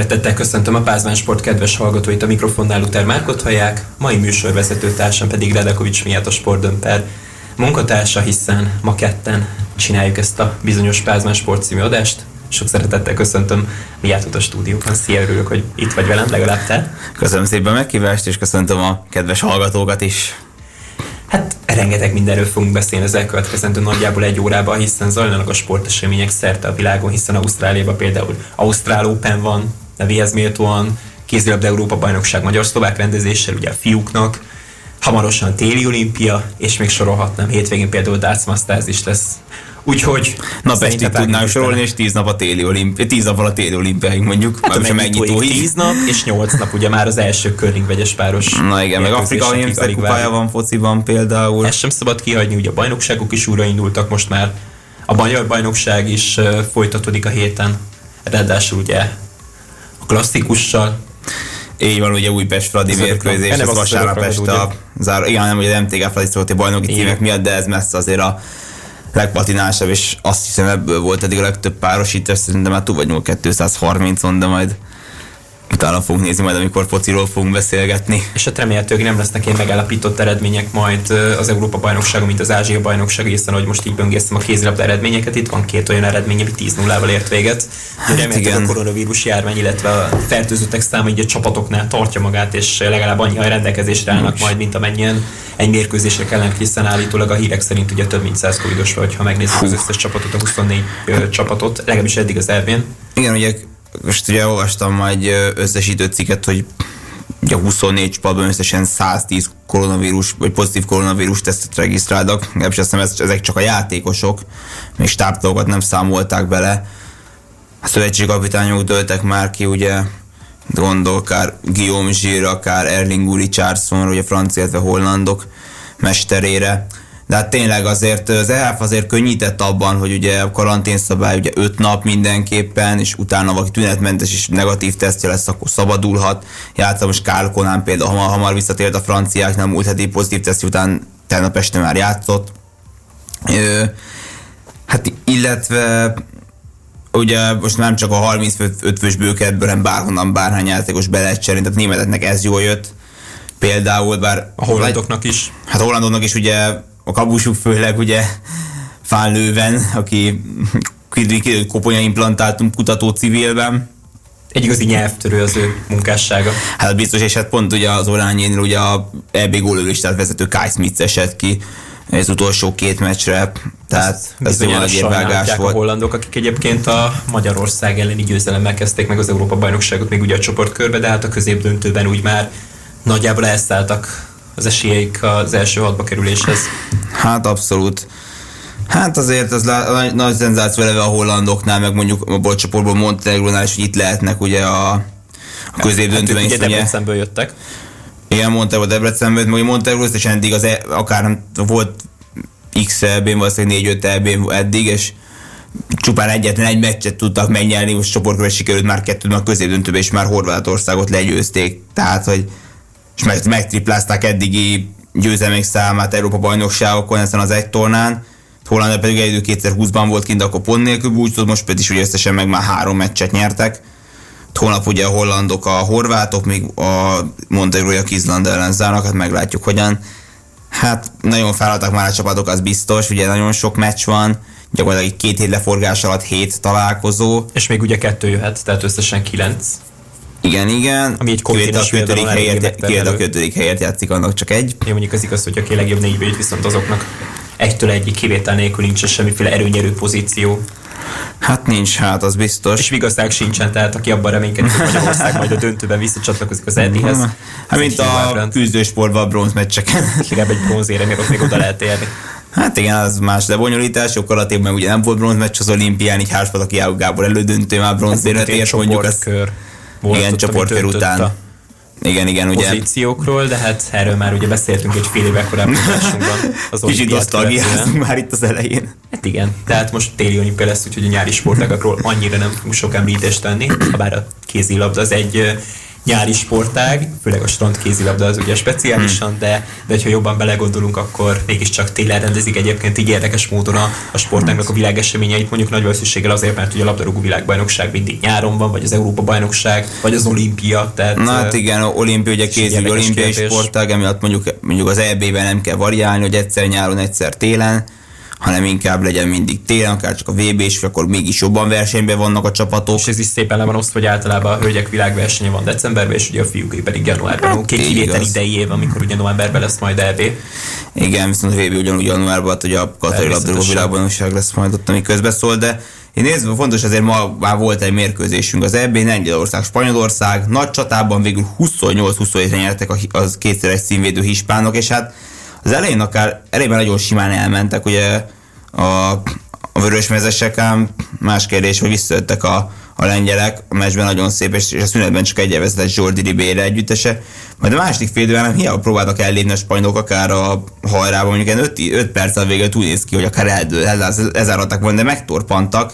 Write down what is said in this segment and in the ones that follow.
szeretettel köszöntöm a Pázmán Sport kedves hallgatóit, a mikrofonnál Luther Márkot hallják, mai műsorvezető társam pedig Redakovics miatt a Sportdömper munkatársa, hiszen ma ketten csináljuk ezt a bizonyos Pázmán Sport című adást. Sok szeretettel köszöntöm Miátot a stúdióban. Szia, örülök, hogy itt vagy velem, legalább te. Köszönöm szépen a megkívást, és köszöntöm a kedves hallgatókat is. Hát rengeteg mindenről fogunk beszélni az elkövetkezendő nagyjából egy órában, hiszen zajlanak a sportesemények szerte a világon, hiszen Ausztráliában például Ausztrál Open van, nevéhez méltóan, kézilabda Európa bajnokság magyar-szlovák rendezéssel, ugye a fiúknak, hamarosan téli olimpia, és még sorolhatnám, hétvégén például Darts Masters is lesz. Úgyhogy napestig tudnám sorolni, és tíz nap a téli olimpia, tíz nap a téli olimpiáig mondjuk. Hát a megnyitó tíz nap, és nyolc nap ugye már az első curling vegyes páros. Na igen, meg Afrika Nemzetek kupája van fociban például. Ezt sem szabad kihagyni, ugye a bajnokságok is újraindultak most már. A magyar bajnokság is folytatódik a héten, ráadásul ugye klasszikussal, így van, ugye Újpest Fradi mérkőzés, ez vasárnap este a záró, igen, nem ugye MTG Fradi szólt a bajnoki címek miatt, de ez messze azért a legpatinásabb, és azt hiszem ebből volt eddig a legtöbb párosítás, szerintem már túl vagyunk 230-on, de majd utána fogunk nézni majd, amikor fociról fogunk beszélgetni. És hát remélhetőleg nem lesznek ilyen megállapított eredmények majd az Európa bajnokságon, mint az Ázsia bajnokság, hiszen hogy most így böngésztem a kézilabda eredményeket, itt van két olyan eredmény, ami 10 0 ért véget. De hát remélhetőleg a koronavírus járvány, illetve a fertőzöttek száma így a csapatoknál tartja magát, és legalább annyi a rendelkezésre állnak majd, mint amennyien egy mérkőzésre kellene, hiszen állítólag a hírek szerint ugye több mint 100 covidos vagy, ha megnézzük az összes csapatot, a 24 ö, csapatot, legalábbis eddig az elvén. Igen, ugye most ugye olvastam majd összesítő cikket, hogy ugye 24 csapatban összesen 110 koronavírus, vagy pozitív koronavírus tesztet regisztráltak, legalábbis azt hiszem, ezek csak a játékosok, még stábtalokat nem számolták bele. A szövetségkapitányok döltek már ki, ugye gondol akár Guillaume Gilles, akár Erling Richardson, ugye francia, illetve hollandok mesterére de hát tényleg azért az EHF azért könnyített abban, hogy ugye a karanténszabály ugye öt nap mindenképpen, és utána valaki tünetmentes és negatív tesztje lesz, akkor szabadulhat. Játszom most Kál Konán például hamar, hamar visszatért a franciák, múlt heti pozitív teszt után tegnap este már játszott. Ö, hát illetve ugye most nem csak a 35 fős bőkeretből, hanem bárhonnan bárhány játékos be lehet cserélni, tehát németeknek ez jól jött. Például, bár... A hollandoknak is. Hát a hollandoknak is ugye a kabusuk főleg ugye Fánlőven, aki koponya implantátum kutató civilben. Egy igazi nyelvtörő az ő munkássága. Hát biztos, és hát pont ugye az Orányénél ugye a EB gólölistát vezető Kai Smith esett ki az utolsó két meccsre, tehát ez nagy érvágás volt. a hollandok, akik egyébként a Magyarország elleni győzelemmel kezdték meg az Európa bajnokságot még ugye a csoportkörbe, de hát a középdöntőben úgy már nagyjából elszálltak az esélyeik az első hatba kerüléshez. Hát abszolút. Hát azért az nagy, nagy szenzáció leve a hollandoknál, meg mondjuk a bolcsoportból Montenegrónál is, hogy itt lehetnek ugye a, a középdöntőben hát, is. Ugye Debrecenből jöttek. Igen, Montenegro Debrecenből, mondjuk Montenegro és eddig az, e, akár volt X elbén, valószínűleg 4-5 elbén eddig, és csupán egyetlen egy meccset tudtak megnyerni, most csoportkörbe sikerült már kettőt, a középdöntőben is már Horvátországot legyőzték. Tehát, hogy és meg, megtriplázták eddigi győzelmek számát Európa bajnokságokon ezen az egy tornán. Hollandia pedig egyedül 2020-ban volt kint, akkor pont nélkül búcsúzott, most pedig ugye összesen meg már három meccset nyertek. Holnap ugye a hollandok, a horvátok, még a Montenegróiak Izland ellen zárnak, hát meglátjuk hogyan. Hát nagyon feladtak már a csapatok, az biztos, ugye nagyon sok meccs van, gyakorlatilag két hét leforgás alatt hét találkozó. És még ugye kettő jöhet, tehát összesen kilenc. Igen, igen. Ami egy két a kötődik a helyet játszik, annak csak egy. Jó, mondjuk az igaz, hogy aki legjobb négybe jut, viszont azoknak egytől egyik kivétel nélkül nincs semmiféle erőnyerő pozíció. Hát nincs, hát az biztos. És vigaszták sincsen, tehát aki abban reménykedik, hogy Magyarország majd a döntőben visszacsatlakozik az Edihez. Hát mint a küzdősportban a bronzmeccseken. Legalább egy bronzére, még ott még oda lehet érni. Hát igen, az más lebonyolítás, sokkal a meg ugye nem volt bronzmeccs az olimpián, így Háspataki Gábor elődöntő már bronzére ért, mondjuk az... Kör volt igen, csoportkör után. Igen, igen, ugye. Pozíciókról, de hát erről már ugye beszéltünk egy fél éve korábban az Kicsit nosztalgiáztunk már itt az elején. Hát igen, tehát most téli olimpia lesz, úgyhogy a nyári sportágakról annyira nem fogunk sok említést tenni, ha bár a kézilabda az egy nyári sportág, főleg a strand kézilabda az ugye speciálisan, hmm. de, de ha jobban belegondolunk, akkor mégiscsak télen rendezik egyébként így érdekes módon a, a sportágnak a világeseményeit, mondjuk nagy valószínűséggel azért, mert ugye a labdarúgó világbajnokság mindig nyáron van, vagy az Európa bajnokság, vagy az olimpia. Tehát, Na hát igen, olimpia, ugye kézilabda olimpiai sportág, emiatt mondjuk, mondjuk az EB-ben nem kell variálni, hogy egyszer nyáron, egyszer télen hanem inkább legyen mindig télen, akár csak a vb és akkor mégis jobban versenyben vannak a csapatok. És ez is szépen le van osztva, hogy általában a hölgyek világversenye van decemberben, és ugye a fiúk pedig januárban. Hát, Két kivétel idei év, amikor ugye novemberben lesz majd EB. Igen, viszont a VB ugyanúgy januárban, hogy a Katari labdarúgó világbajnokság lesz majd ott, ami közbeszól, de én nézve fontos, azért ma már volt egy mérkőzésünk az EB, Lengyelország, Spanyolország, nagy csatában végül 28-27-re nyertek az kétszeres színvédő hispánok, és hát az elején akár elejében nagyon simán elmentek, ugye a, a vörösmezesek, ám más kérdés, hogy visszajöttek a, a lengyelek, a meccsben nagyon szép, és, és a szünetben csak egy vezetett Jordi Ribére együttese. Majd a második fél időben hiába próbáltak ellépni a spanyolok akár a hajrában, mondjuk 5, 5 perccel végül úgy néz ki, hogy akár eldől, elzároltak volna, de megtorpantak.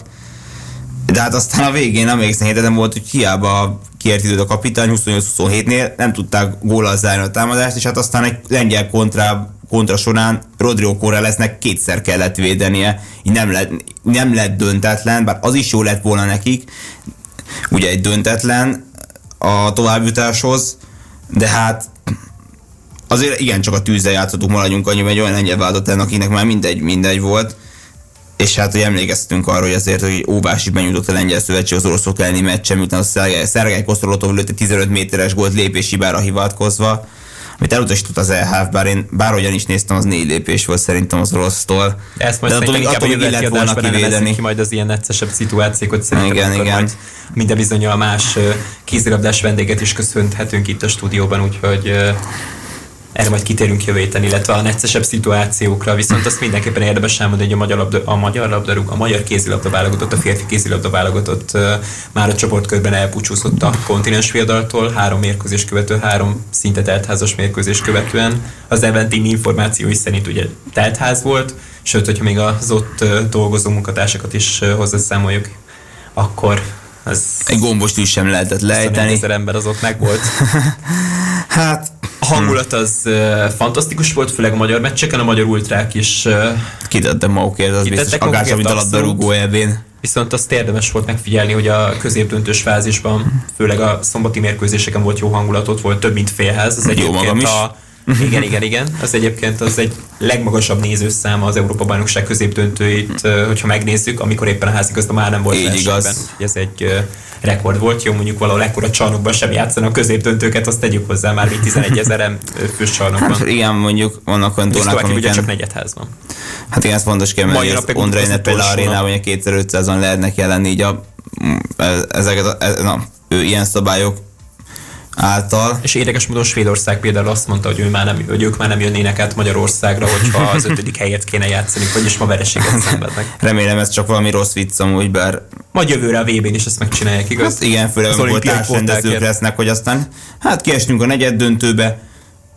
De hát aztán a végén emlékszem, héten volt, hogy hiába kért időt a kapitány 28-27-nél, nem tudták góllal zárni a támadást, és hát aztán egy lengyel kontra kontra során Rodrigo Corralesnek kétszer kellett védenie, így nem lett, nem lett döntetlen, bár az is jó lett volna nekik, ugye egy döntetlen a továbbjutáshoz, de hát azért igen, csak a tűzzel játszottuk, maradjunk annyi, egy olyan lengyel váltott el, akinek már mindegy, mindegy volt, és hát, hogy emlékeztünk arra, hogy azért, hogy Óvás is benyújtott a lengyel szövetség az oroszok elleni meccsen, miután a Szergej Kosztorotov lőtt 15 méteres gólt lépéshibára hivatkozva, amit elutasított az EHF, bár én bárhogyan is néztem, az négy lépés volt szerintem az orosztól. Ezt majd szerintem inkább a jövő volna kivédeni. ki majd az ilyen neccesebb szituációkat szerintem. Igen, igen. Majd minden bizonyal más kézilabdás vendéget is köszönhetünk itt a stúdióban, úgyhogy erre majd kitérünk jövő héten, illetve a neccesebb szituációkra, viszont azt mindenképpen érdemes elmondani, hogy a magyar, labda, a magyar labdarúg, a magyar kézilabda válogatott, a férfi kézilabda válogatott már a csoportkörben elbúcsúzott a kontinens fiadaltól, három mérkőzés követő, három szinte teltházas mérkőzés követően. Az Eventin információi szerint ugye teltház volt, sőt, hogyha még az ott dolgozó munkatársakat is hozzászámoljuk, akkor ez egy gombos is sem lehetett lejteni. Ezer ember az ott meg volt. hát a hangulat az uh, fantasztikus volt, főleg a magyar meccseken, a magyar ultrák is uh, kitettem magukért, az biztos, akár mint a labdarúgó elvén. Viszont azt érdemes volt megfigyelni, hogy a középdöntős fázisban, főleg a szombati mérkőzéseken volt jó hangulatot, volt több mint félház. Az jó magam is. A, igen, igen, igen. Az egyébként az egy legmagasabb nézőszám az Európa Bajnokság középdöntőit, hogyha megnézzük, amikor éppen a házigazda már nem volt Így igaz. Ez egy rekord volt. Jó, mondjuk valahol ekkora csarnokban sem játszanak középdöntőket, azt tegyük hozzá már, mint 11 ezer fős csarnokban. Hát igen, mondjuk vannak olyan tornák, amiken... csak negyedházban. Hát igen, ez fontos kiemelni, hogy az Ondrai Nepel arénában, hogy 2500-on lehetnek jelenni, így a, ezeket a, na, ilyen szabályok által. És érdekes módon Svédország például azt mondta, hogy, ő már nem, hogy ők már nem jönnének át Magyarországra, hogyha az ötödik helyet kéne játszani, vagyis ma vereséget szenvednek. Remélem ez csak valami rossz vicc amúgy, bár... Majd jövőre a VB-n is ezt megcsinálják, igaz? Hát igen, főleg amikor társrendezők lesznek, hogy aztán hát kiesnünk a negyed döntőbe,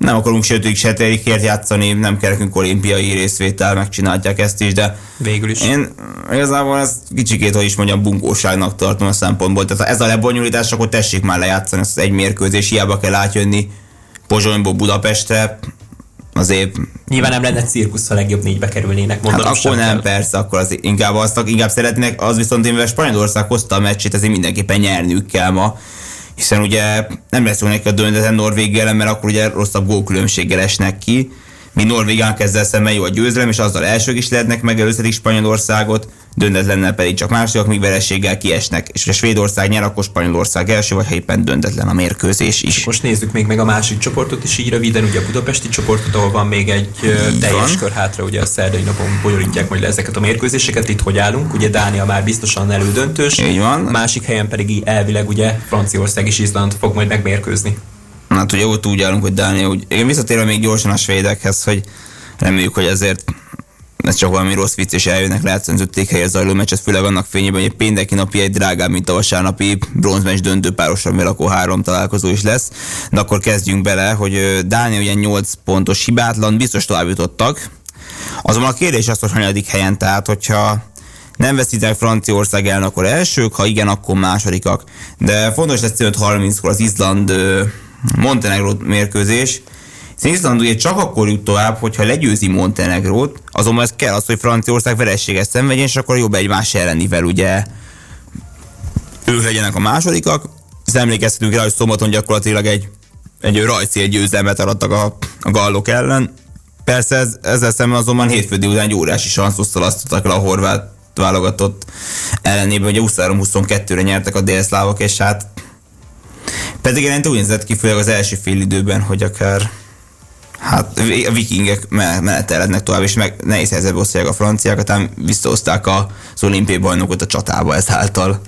nem akarunk sötődik se kért játszani, nem kell nekünk olimpiai részvétel, megcsinálják ezt is, de végül is. Én igazából ezt kicsikét, hogy is mondjam, bunkóságnak tartom a szempontból. Tehát ha ez a lebonyolítás, akkor tessék már lejátszani ezt egy mérkőzés, hiába kell átjönni Pozsonyból Budapestre, azért... Nyilván nem lenne cirkusz, ha legjobb négybe kerülnének, mondanom Hát akkor nem, kell. persze, akkor az inkább azt, inkább szeretnék, az viszont én Spanyolország hozta a meccsét, ezért mindenképpen nyerniük kell ma hiszen ugye nem lesz neki a döntetlen Norvég ellen, mert akkor ugye rosszabb gólkülönbséggel esnek ki, mi Norvégián ezzel szemben jó a győzelem, és azzal elsők is lehetnek, megelőzhetik Spanyolországot, döntetlennel pedig csak másodikak, míg verességgel kiesnek. És ha Svédország nyer, akkor Spanyolország első, vagy ha éppen döntetlen a mérkőzés is. És most nézzük még meg a másik csoportot is így röviden, ugye a budapesti csoportot, ahol van még egy így teljes van. kör hátra, ugye a szerdai napon bonyolítják majd le ezeket a mérkőzéseket, itt hogy állunk, ugye Dánia már biztosan elődöntős, így van. másik helyen pedig elvileg ugye Franciaország és Izland fog majd megmérkőzni. Hát ugye ott úgy állunk, hogy Dánia úgy... Én visszatérve még gyorsan a svédekhez, hogy reméljük, hogy ezért ez csak valami rossz vicc, és eljönnek lehetszenzötték helyez zajló meccs, ez főleg annak fényében, hogy egy pénteki napi egy drágább, mint a vasárnapi bronzmeccs döntő párosan, mert akkor három találkozó is lesz. De akkor kezdjünk bele, hogy Dánia ugye 8 pontos hibátlan, biztos tovább jutottak. Azonban a kérdés az, hogy hanyadik helyen, tehát hogyha Nem veszítenek Franciaország ellen, akkor elsők, ha igen, akkor másodikak. De fontos lesz 5-30-kor az Izland Montenegro mérkőzés, hiszen Izland ugye csak akkor jut tovább, hogyha legyőzi Montenegrót, azonban ez kell az, hogy Franciaország verességet szenvedjen, és akkor jobb egymás ellenivel ugye ők legyenek a másodikak. Ezt emlékeztetünk rá, hogy szombaton gyakorlatilag egy, egy rajci egy győzelmet arattak a, a gallok ellen. Persze ez, ezzel szemben azonban hétfő délután egy órási sanszot szalasztottak le a horvát válogatott ellenében, ugye 23-22-re nyertek a délszlávok, és hát pedig én úgy nézett ki, főleg az első fél időben, hogy akár hát a vikingek menetelednek tovább, és meg nehéz helyzetbe osztják a franciák, aztán visszahozták az olimpiai bajnokot a csatába ezáltal.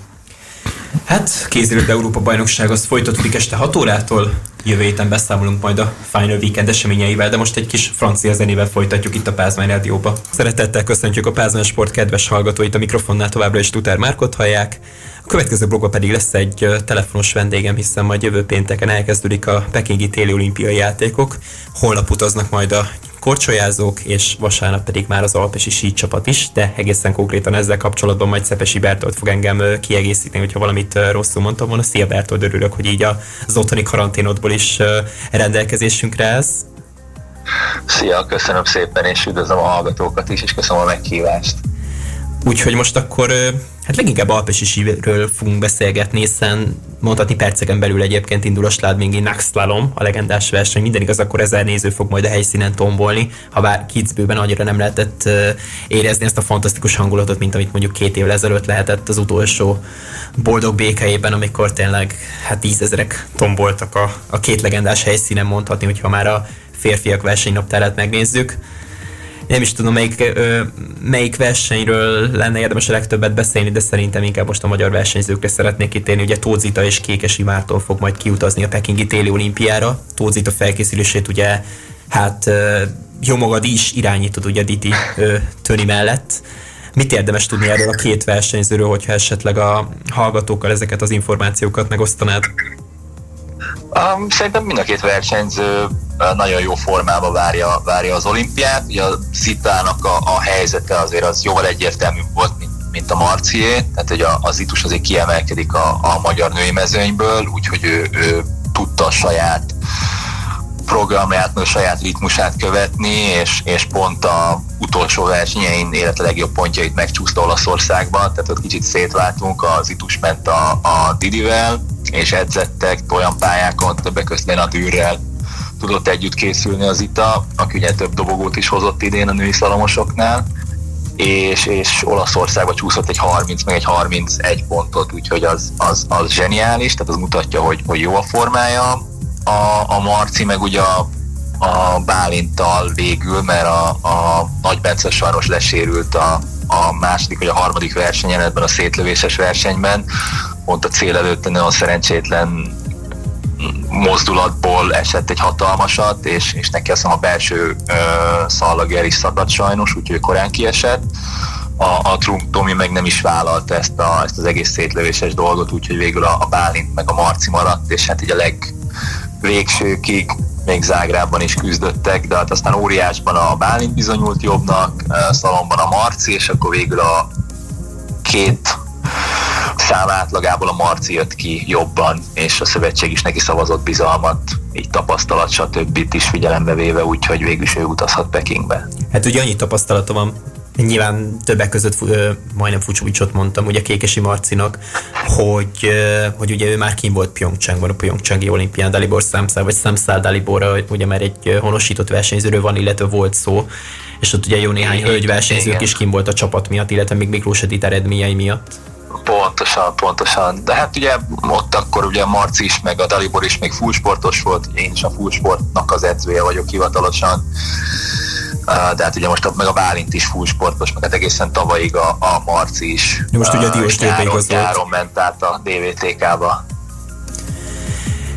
Hát, kézilabda Európa bajnokság az folytatódik este 6 órától. Jövő héten beszámolunk majd a Final Weekend eseményeivel, de most egy kis francia zenével folytatjuk itt a Pázmány Rádióba. Szeretettel köszöntjük a Pázmány Sport kedves hallgatóit, a mikrofonnál továbbra is Tutár Márkot hallják. A következő blogban pedig lesz egy telefonos vendégem, hiszen majd jövő pénteken elkezdődik a Pekingi téli olimpiai játékok. Holnap utaznak majd a korcsolyázók, és vasárnap pedig már az alpesi sícsapat is, de egészen konkrétan ezzel kapcsolatban majd Szepesi Bertolt fog engem kiegészíteni, hogyha valamit rosszul mondtam volna. Szia Bertolt, örülök, hogy így az otthoni karanténodból is rendelkezésünkre ez. Szia, köszönöm szépen, és üdvözlöm a hallgatókat is, és köszönöm a meghívást. Úgyhogy most akkor hát leginkább alpesi síről fogunk beszélgetni, hiszen mondhatni perceken belül egyébként indul a Sládmingi Naxlalom, a legendás verseny. Minden igaz, akkor ezer néző fog majd a helyszínen tombolni, ha bár Kitzbőben annyira nem lehetett érezni ezt a fantasztikus hangulatot, mint amit mondjuk két évvel ezelőtt lehetett az utolsó boldog békejében, amikor tényleg hát tízezerek tomboltak a, a két legendás helyszínen mondhatni, hogyha már a férfiak versenynaptárát megnézzük nem is tudom, melyik, ö, melyik versenyről lenne érdemes a legtöbbet beszélni, de szerintem inkább most a magyar versenyzőkre szeretnék kitérni. Ugye Tózita és Kékesi Mártól fog majd kiutazni a Pekingi téli olimpiára. Tózita felkészülését ugye hát jó magad is irányítod ugye Diti ö, Töni mellett. Mit érdemes tudni erről a két versenyzőről, hogyha esetleg a hallgatókkal ezeket az információkat megosztanád? Um, szerintem mind a két versenyző nagyon jó formában várja, várja az olimpiát. Ugye a Zitának a, a helyzete azért az jóval egyértelműbb volt, mint, mint a Marcié, tehát hogy a, az Itus azért kiemelkedik a, a magyar női mezőnyből, úgyhogy ő, ő tudta a saját programját, a saját ritmusát követni, és, és pont a utolsó versenyein élete legjobb pontjait megcsúszta Olaszországban, tehát ott kicsit szétváltunk, az Itus ment a, a Didivel, és edzettek olyan pályákon, többek között a Dürrel tudott együtt készülni az ITA, aki ugye több dobogót is hozott idén a női szalomosoknál, és, és Olaszországba csúszott egy 30, meg egy 31 pontot, úgyhogy az, az, az zseniális, tehát az mutatja, hogy, hogy jó a formája. A, a Marci meg ugye a, a Bálintal végül, mert a, a Nagy Bence sajnos lesérült a, a második vagy a harmadik versenyen, ebben a szétlövéses versenyben, pont a cél előtt nagyon szerencsétlen mozdulatból esett egy hatalmasat, és, és neki azt a belső ö, szallagja is szakadt sajnos, úgyhogy korán kiesett. A, a Trump Tomi meg nem is vállalta ezt, a, ezt az egész szétlövéses dolgot, úgyhogy végül a, a Bálint meg a Marci maradt, és hát így a legvégsőkig még Zágrában is küzdöttek, de hát aztán óriásban a Bálint bizonyult jobbnak, Szalomban a Marci, és akkor végül a két szám átlagából a Marci jött ki jobban, és a szövetség is neki szavazott bizalmat, így tapasztalat, stb. is figyelembe véve, úgyhogy végül is ő utazhat Pekingbe. Hát ugye annyi tapasztalatom van, Nyilván többek között ö, majdnem Fucsovicsot mondtam, ugye Kékesi Marcinak, hogy, ö, hogy ugye ő már kim volt Pyeongchangban, a Pyeongchangi olimpián Dalibor Samsal, vagy Samsal Daliborra, ugye már egy honosított versenyzőről van, illetve volt szó, és ott ugye jó néhány hölgy versenyzők is kim volt a csapat miatt, illetve még Miklós Edith eredményei miatt. Pontosan, pontosan. De hát ugye ott akkor ugye Marci is, meg a Dalibor is még fullsportos volt, én is a fullsportnak az edzője vagyok hivatalosan. De hát ugye most meg a Bálint is fullsportos, meg hát egészen tavalyig a, a Marci is. De most ugye a Diós nyáron, nyáron ment át a DVTK-ba.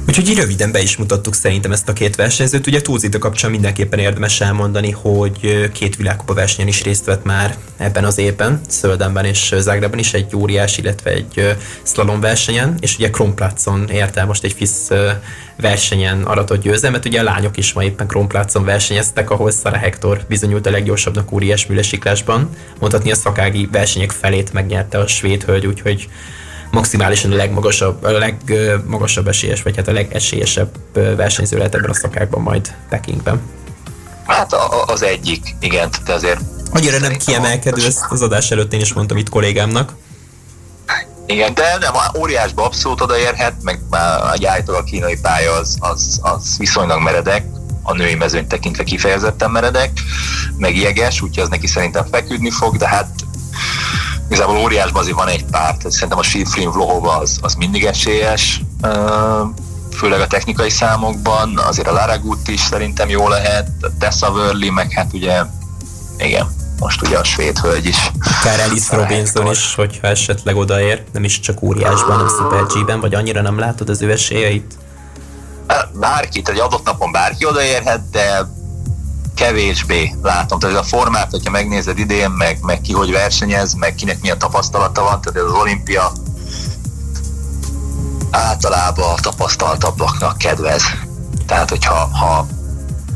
Úgyhogy így röviden be is mutattuk szerintem ezt a két versenyzőt. Ugye Túlzita kapcsán mindenképpen érdemes elmondani, hogy két világkupa versenyen is részt vett már ebben az évben, Szöldenben és Zágrában is egy óriás, illetve egy slalom versenyen, és ugye Kronplácon ért el most egy FISZ versenyen aratott győzelmet. Ugye a lányok is ma éppen Kronplácon versenyeztek, ahol Szara Hector bizonyult a leggyorsabbnak óriás műlesiklásban. Mondhatni a szakági versenyek felét megnyerte a svéd hölgy, úgyhogy maximálisan a legmagasabb, a legmagasabb esélyes, vagy hát a legesélyesebb versenyző lehet ebben a szakákban majd Pekingben. Hát az egyik, igen, de azért... Annyira nem kiemelkedő, ezt az adás előtt én is mondtam itt kollégámnak. Igen, de nem, óriásba abszolút odaérhet, meg már egy a kínai pálya az, az, az viszonylag meredek, a női mezőnyt tekintve kifejezetten meredek, meg jeges, úgyhogy az neki szerintem feküdni fog, de hát igazából óriásban azért van egy pár, tehát szerintem a Shifrin Vlohova az, az mindig esélyes, főleg a technikai számokban, azért a Laragut is szerintem jó lehet, a Tessa Worley, meg hát ugye, igen, most ugye a svéd hölgy is. Akár Alice Robinson is, hogyha esetleg odaér, nem is csak óriásban, nem Super G-ben, vagy annyira nem látod az ő esélyeit? Bárki, egy adott napon bárki odaérhet, de kevésbé látom. Tehát a formát, hogyha megnézed idén, meg, meg ki hogy versenyez, meg kinek milyen tapasztalata van, tehát az olimpia általában a tapasztaltabbaknak kedvez. Tehát, hogyha ha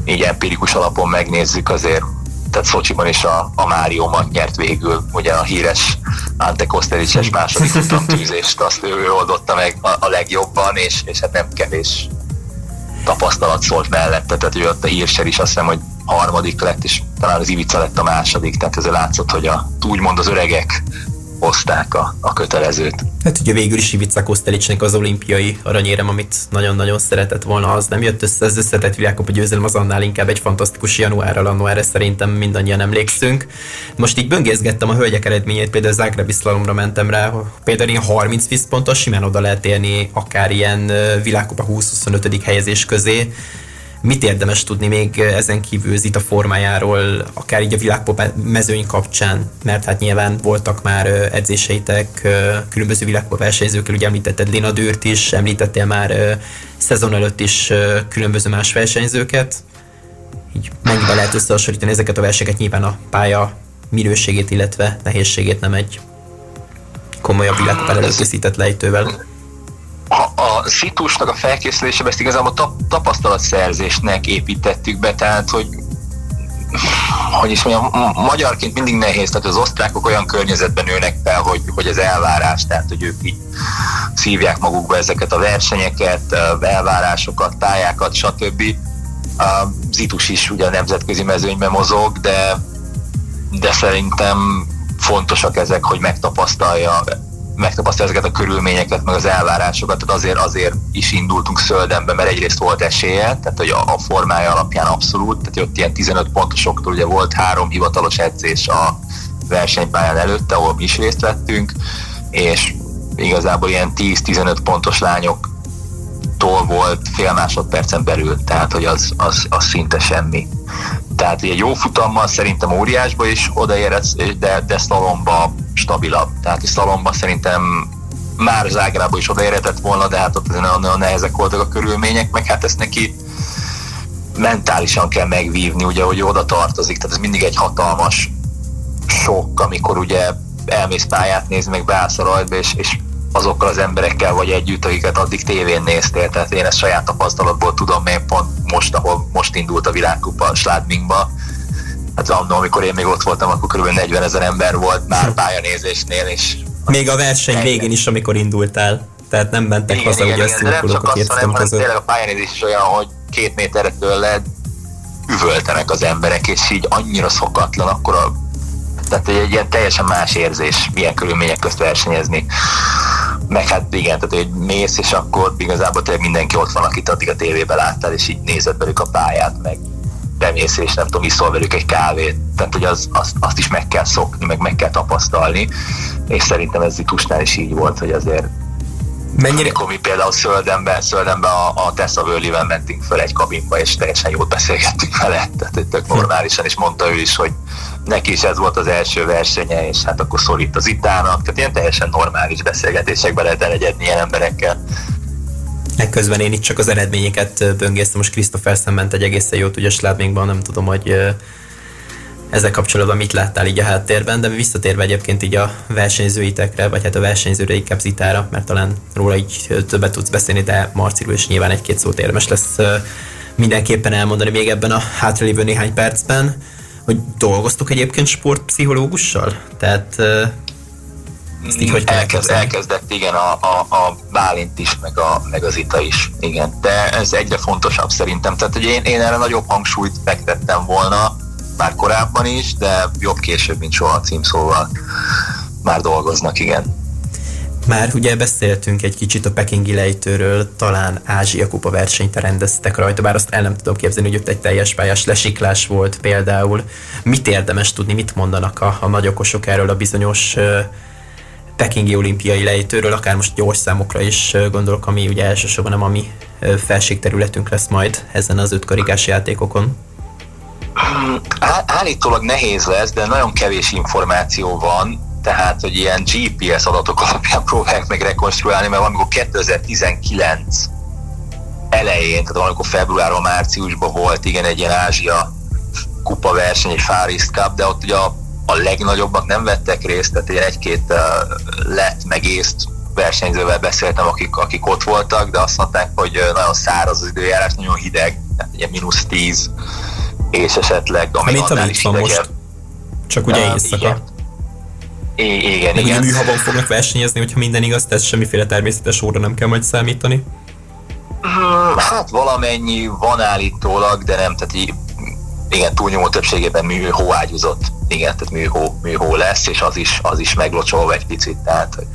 így empirikus alapon megnézzük, azért tehát Szocsiban is a, a Mário nyert végül, ugye a híres Ante Kosterics-es második tűzést, azt ő, ő oldotta meg a, a legjobban, és, és hát nem kevés tapasztalat szólt mellette, tehát ő ott a hírser is azt hiszem, hogy harmadik lett, és talán az Ivica lett a második, tehát ezzel látszott, hogy a, úgymond az öregek hozták a, a kötelezőt. Hát ugye végül is Ivica Kostelicsnek az olimpiai aranyérem, amit nagyon-nagyon szeretett volna, az nem jött össze, az összetett világkupa győzelem, az annál inkább egy fantasztikus januárral, annó erre szerintem mindannyian emlékszünk. Most így böngészgettem a hölgyek eredményét, például Zágrebi szlalomra mentem rá, például ilyen 30 vízpontos simán oda lehet érni akár ilyen világkupa 20-25. helyezés közé, Mit érdemes tudni még ezen kívül Zita formájáról, akár így a világpop mezőny kapcsán, mert hát nyilván voltak már edzéseitek különböző világpop versenyzőkkel, ugye említetted Lina Dőrt is, említettél már szezon előtt is különböző más versenyzőket. Így mennyiben lehet összehasonlítani ezeket a verseket, nyilván a pálya minőségét, illetve nehézségét nem egy komolyabb világkupa előkészített lejtővel a, a szitusnak a felkészülésében ezt igazából tap, tapasztalatszerzésnek építettük be, tehát hogy hogy is mondjam, magyarként mindig nehéz, tehát az osztrákok olyan környezetben nőnek fel, hogy, hogy az elvárás, tehát hogy ők így szívják magukba ezeket a versenyeket, elvárásokat, tájákat, stb. A Zitus is ugye a nemzetközi mezőnyben mozog, de, de szerintem fontosak ezek, hogy megtapasztalja megtapasztalja ezeket a körülményeket, meg az elvárásokat, tehát azért, azért is indultunk Szöldenbe, mert egyrészt volt esélye, tehát hogy a, a formája alapján abszolút, tehát ott ilyen 15 pontosoktól ugye volt három hivatalos edzés a versenypályán előtte, ahol mi is részt vettünk, és igazából ilyen 10-15 pontos lányoktól volt fél másodpercen belül, tehát hogy az, az, az szinte semmi. Tehát egy jó futammal szerintem óriásba is odaérhetsz, de, de szlalomba stabilabb. Tehát a szalomban szerintem már Zágrába is odaérhetett volna, de hát ott azért nagyon nehezek voltak a körülmények, meg hát ezt neki mentálisan kell megvívni, ugye, hogy oda tartozik, tehát ez mindig egy hatalmas sok, amikor ugye elmész pályát nézni, meg beállsz a rajtba, és, és azokkal az emberekkel vagy együtt, akiket addig tévén néztél, tehát én ezt saját tapasztalatból tudom, én pont most, ahol most indult a világkupa Sládmingba, hát annól, amikor én még ott voltam, akkor kb. 40 ezer ember volt már pályanézésnél, és még a verseny végén is, amikor indultál. Tehát nem mentek igen, haza, igen, ugye igen, ezt a két hanem, hanem tényleg a pályanézés is olyan, hogy két méterre tőled üvöltenek az emberek, és így annyira szokatlan, akkor a, tehát egy ilyen teljesen más érzés milyen körülmények közt versenyezni. Meg hát igen, tehát hogy mész, és akkor igazából tényleg mindenki ott van, akit addig a tévében láttál, és így nézed velük a pályát, meg bemész és nem tudom, iszol velük egy kávét. Tehát, hogy az, azt, azt is meg kell szokni, meg meg kell tapasztalni. És szerintem ez Zitusnál is így volt, hogy azért Mennyire? Amikor mi például Szöldenben, Szöldenben a, a Tessa Völlivel mentünk föl egy kabinba, és teljesen jót beszélgettünk vele, tehát tök normálisan, és mondta ő is, hogy neki is ez volt az első versenye, és hát akkor szólít az itának, tehát ilyen teljesen normális beszélgetésekbe lehet elegyedni ilyen emberekkel. Ekközben én itt csak az eredményeket böngésztem, most Christopher ment egy egészen jót, ugye Sládminkban, nem tudom, hogy ezzel kapcsolatban mit láttál így a háttérben, de visszatérve egyébként így a versenyzőitekre, vagy hát a versenyzőre inkább mert talán róla így többet tudsz beszélni, de Marciról is nyilván egy-két szót érdemes lesz mindenképpen elmondani még ebben a hátralévő néhány percben, hogy dolgoztok egyébként sportpszichológussal? Tehát ezt így hogy Elkezd, elkezdett, igen, a, a, a Bálint is, meg, a, meg az Ita is, igen. De ez egyre fontosabb szerintem. Tehát, hogy én, én erre nagyobb hangsúlyt fektettem volna, már korábban is, de jobb később, mint soha a címszóval már dolgoznak, igen. Már ugye beszéltünk egy kicsit a pekingi lejtőről, talán Ázsia kupa versenyt rendeztek rajta, bár azt el nem tudom képzelni, hogy ott egy teljes pályás lesiklás volt például. Mit érdemes tudni, mit mondanak a, a nagyokosok erről a bizonyos uh, pekingi olimpiai lejtőről, akár most gyors számokra is gondolok, ami ugye elsősorban nem a mi felségterületünk lesz majd ezen az ötkarigás játékokon. Állítólag nehéz lesz, de nagyon kevés információ van, tehát, hogy ilyen GPS adatok alapján próbálják meg rekonstruálni, mert valamikor 2019 elején, tehát valamikor februárban, márciusban volt igen egy ilyen Ázsia kupa verseny, egy Far East Cup, de ott ugye a, a legnagyobbak nem vettek részt, tehát ilyen egy-két lett meg észt versenyzővel beszéltem, akik, akik ott voltak, de azt mondták, hogy nagyon száraz az időjárás, nagyon hideg, tehát ugye mínusz 10 és esetleg ami Mint annál is van most. Csak ugye uh, éjszaka. Igen. I- igen, Meg igen. ugye műhabban fognak versenyezni, hogyha minden igaz, tehát semmiféle természetes óra nem kell majd számítani. Hmm, hát valamennyi van állítólag, de nem, tehát így, igen, túlnyomó többségében műhó ágyúzott. Igen, tehát műhó, műhó lesz, és az is, az is meglocsolva egy picit, tehát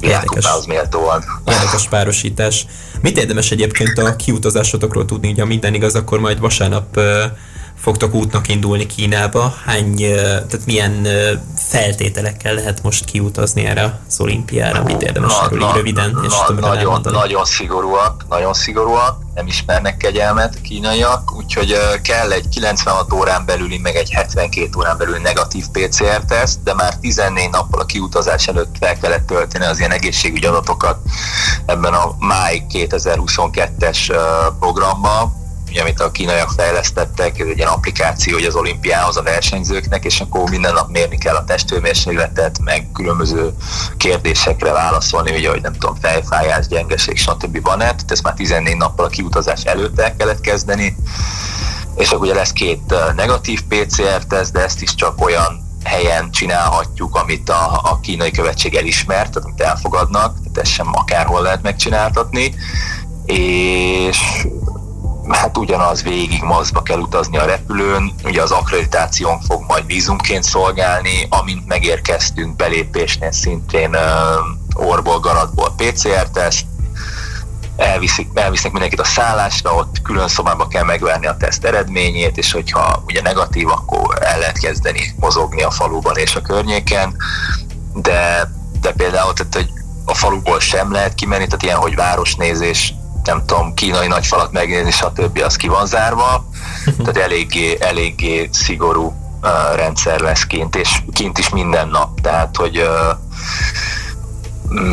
Érdekes. az méltóan. Érdekes párosítás. Mit érdemes egyébként a kiutazásotokról tudni, ugye ha minden igaz, akkor majd vasárnap fogtok útnak indulni Kínába. Hány, tehát milyen feltételekkel lehet most kiutazni erre az olimpiára? Mit érdemes na, erről na, röviden és na, nagyon, nagyon szigorúak, nagyon szigorúak, nem ismernek kegyelmet kínaiak, úgyhogy kell egy 96 órán belüli, meg egy 72 órán belül negatív PCR-teszt, de már 14 nappal a kiutazás előtt fel kellett tölteni az ilyen egészségügyi adatokat ebben a máj 2022-es programban, ugye, amit a kínaiak fejlesztettek, egy ilyen applikáció hogy az olimpiához a versenyzőknek, és akkor minden nap mérni kell a testőmérsékletet, meg különböző kérdésekre válaszolni, ugye, hogy nem tudom, fejfájás, gyengeség, stb. van-e, tehát ezt már 14 nappal a kiutazás előtt el kellett kezdeni, és akkor ugye lesz két negatív PCR-teszt, de ezt is csak olyan helyen csinálhatjuk, amit a, a kínai követség elismert, tehát amit elfogadnak, tehát ezt sem akárhol lehet megcsináltatni, és hát ugyanaz végig mazba kell utazni a repülőn, ugye az akkreditáción fog majd vízumként szolgálni, amint megérkeztünk belépésnél szintén orból, garatból PCR-teszt, elviszik, elvisznek mindenkit a szállásra, ott külön szobába kell megvárni a teszt eredményét, és hogyha ugye negatív, akkor el lehet kezdeni mozogni a faluban és a környéken, de, de például tehát, hogy a faluból sem lehet kimenni, tehát ilyen, hogy városnézés nem tudom, kínai nagyfalat megnézni, stb. az ki van zárva, tehát eléggé, eléggé szigorú uh, rendszer lesz kint, és kint is minden nap, tehát hogy uh,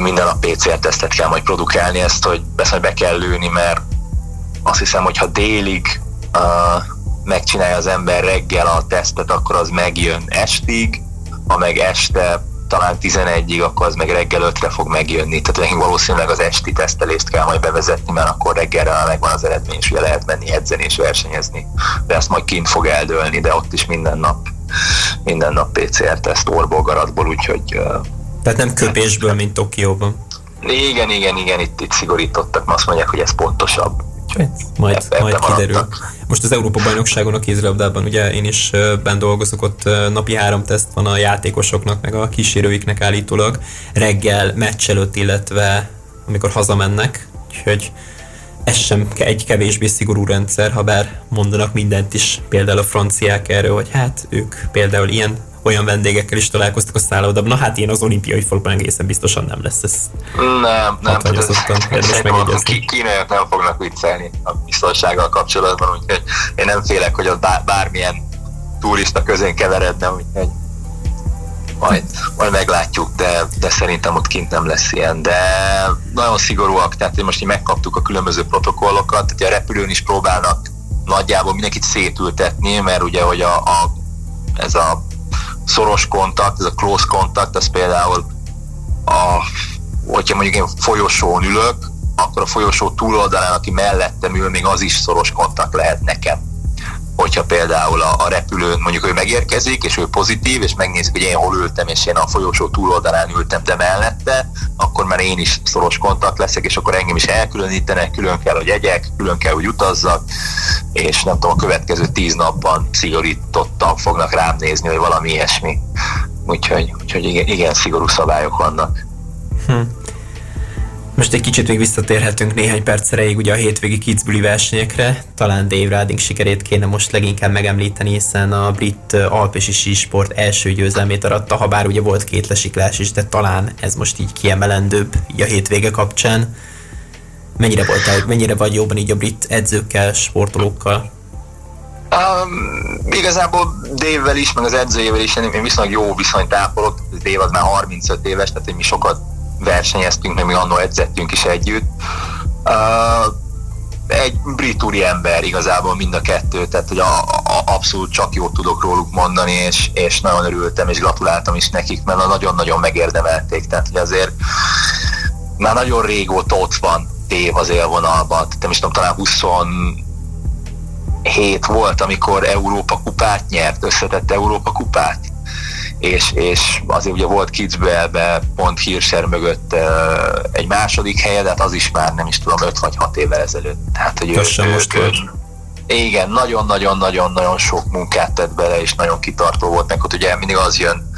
minden nap PCR-tesztet kell majd produkálni, ezt, hogy majd be kell lőni, mert azt hiszem, hogy ha délig uh, megcsinálja az ember reggel a tesztet, akkor az megjön estig, ha meg este talán 11-ig, akkor az meg reggel 5-re fog megjönni. Tehát nekünk valószínűleg az esti tesztelést kell majd bevezetni, mert akkor reggelre már megvan az eredmény, és ugye lehet menni edzeni és versenyezni. De ezt majd kint fog eldőlni, de ott is minden nap minden nap PCR-teszt orból, garatból, úgyhogy... Tehát nem köpésből, mint Tokióban. Igen, igen, igen, itt, itt szigorítottak, azt mondják, hogy ez pontosabb. Majd, majd kiderül. Maradtak. Most az Európa Bajnokságon a kézilabdában ugye én is ben dolgozok, ott napi három teszt van a játékosoknak, meg a kísérőiknek állítólag reggel meccs előtt, illetve amikor hazamennek, úgyhogy ez sem egy kevésbé szigorú rendszer, ha bár mondanak mindent is, például a franciák erről, hogy hát ők például ilyen olyan vendégekkel is találkoztak a szállodában. Na hát én az olimpiai faluban egészen biztosan nem lesz ez. Nem, nem. Érdemes megjegyezni. Kínaiak nem fognak viccelni a biztonsággal kapcsolatban, úgyhogy én nem félek, hogy ott bármilyen turista közén keveredne, úgyhogy majd, majd meglátjuk, de, de szerintem ott kint nem lesz ilyen, de nagyon szigorúak, tehát most így megkaptuk a különböző protokollokat, tehát a repülőn is próbálnak nagyjából mindenkit szétültetni, mert ugye, hogy a, a, ez a szoros kontakt, ez a close kontakt, az például a, hogyha mondjuk én folyosón ülök, akkor a folyosó túloldalán, aki mellettem ül, még az is szoros kontakt lehet nekem hogyha például a, a repülőn mondjuk ő megérkezik, és ő pozitív, és megnézik, hogy én hol ültem, és én a folyosó túloldalán ültem, de mellette, akkor már én is szoros kontakt leszek, és akkor engem is elkülönítenek, külön kell, hogy egyek, külön kell, hogy utazzak, és nem tudom, a következő tíz napban szigorítottan fognak rám nézni, vagy valami ilyesmi. Úgyhogy, úgyhogy igen, igen szigorú szabályok vannak. Hm. Most egy kicsit még visszatérhetünk néhány perc erejéig ugye a hétvégi Kitzbüheli versenyekre. Talán Dave Riding sikerét kéne most leginkább megemlíteni, hiszen a brit alpesi sísport első győzelmét aratta, ha bár ugye volt két lesiklás is, de talán ez most így kiemelendőbb így a hétvége kapcsán. Mennyire, volt, mennyire vagy jobban így a brit edzőkkel, sportolókkal? Um, igazából Dave-vel is, meg az edzőjével is én viszonylag jó viszonyt ápolok. Dave az már 35 éves, tehát mi sokat versenyeztünk, meg mi annól edzettünk is együtt. Uh, egy brit ember igazából mind a kettő, tehát hogy a, a, abszolút csak jót tudok róluk mondani, és, és nagyon örültem, és gratuláltam is nekik, mert nagyon-nagyon megérdemelték, tehát hogy azért már nagyon régóta ott van tév az élvonalban, nem is tudom, talán 27 volt, amikor Európa kupát nyert, összetett Európa kupát és, és azért ugye volt Kitzbühelbe pont Hirscher mögött egy második helye, de hát az is már nem is tudom 5 vagy 6 évvel ezelőtt. Tehát, hogy ő, ő, most ő, igen, nagyon-nagyon-nagyon-nagyon sok munkát tett bele, és nagyon kitartó volt meg, hogy ugye mindig az jön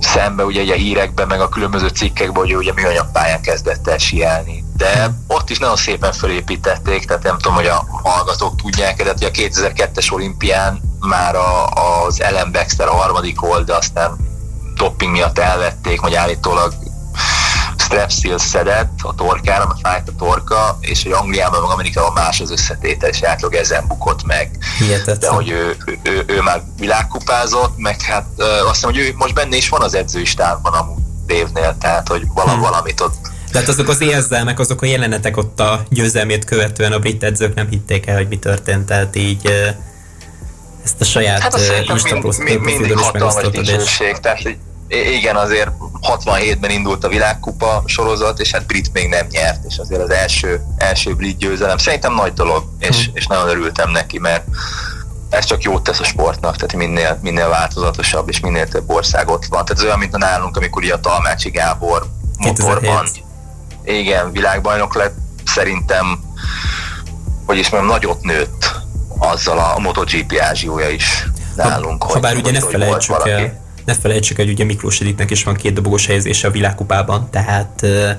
szembe ugye a hírekben, meg a különböző cikkekben, hogy ugye műanyag pályán kezdett el sielni. De ott is nagyon szépen felépítették, tehát nem tudom, hogy a hallgatók tudják, de a 2002-es olimpián már a, az Ellen Baxter a harmadik volt, de aztán topping miatt elvették, vagy állítólag strepsil szedett a torkára, mert fájt a torka, és hogy Angliában, meg Amerikában más az összetétel, és átlag ezen bukott meg. Hihetetlen. De hogy ő, ő, ő, ő, már világkupázott, meg hát azt hiszem, hogy ő most benne is van az edzői stábban amúgy Dévnél, tehát hogy valami, hmm. valamit ott tehát azok az érzelmek, azok a jelenetek ott a győzelmét követően a brit edzők nem hitték el, hogy mi történt, tehát így ezt a saját hát Insta profilon is megosztottad. És... Tehát, igen, azért 67-ben indult a világkupa sorozat, és hát Brit még nem nyert, és azért az első, első Brit győzelem szerintem nagy dolog, és, hmm. és nagyon örültem neki, mert ez csak jót tesz a sportnak, tehát minél, minél változatosabb, és minél több ország ott van. Tehát ez olyan, mint a nálunk, amikor ugye a Talmácsi Gábor motorban, igen, világbajnok lett, szerintem, hogy is mondjam, nagyot nőtt azzal a MotoGP ázsiója is nálunk. Ha, ha bár ugye ne felejtsük el, ne felejtsük el, hogy ugye Miklós Editnek is van két dobogos helyezése a világkupában, tehát uh,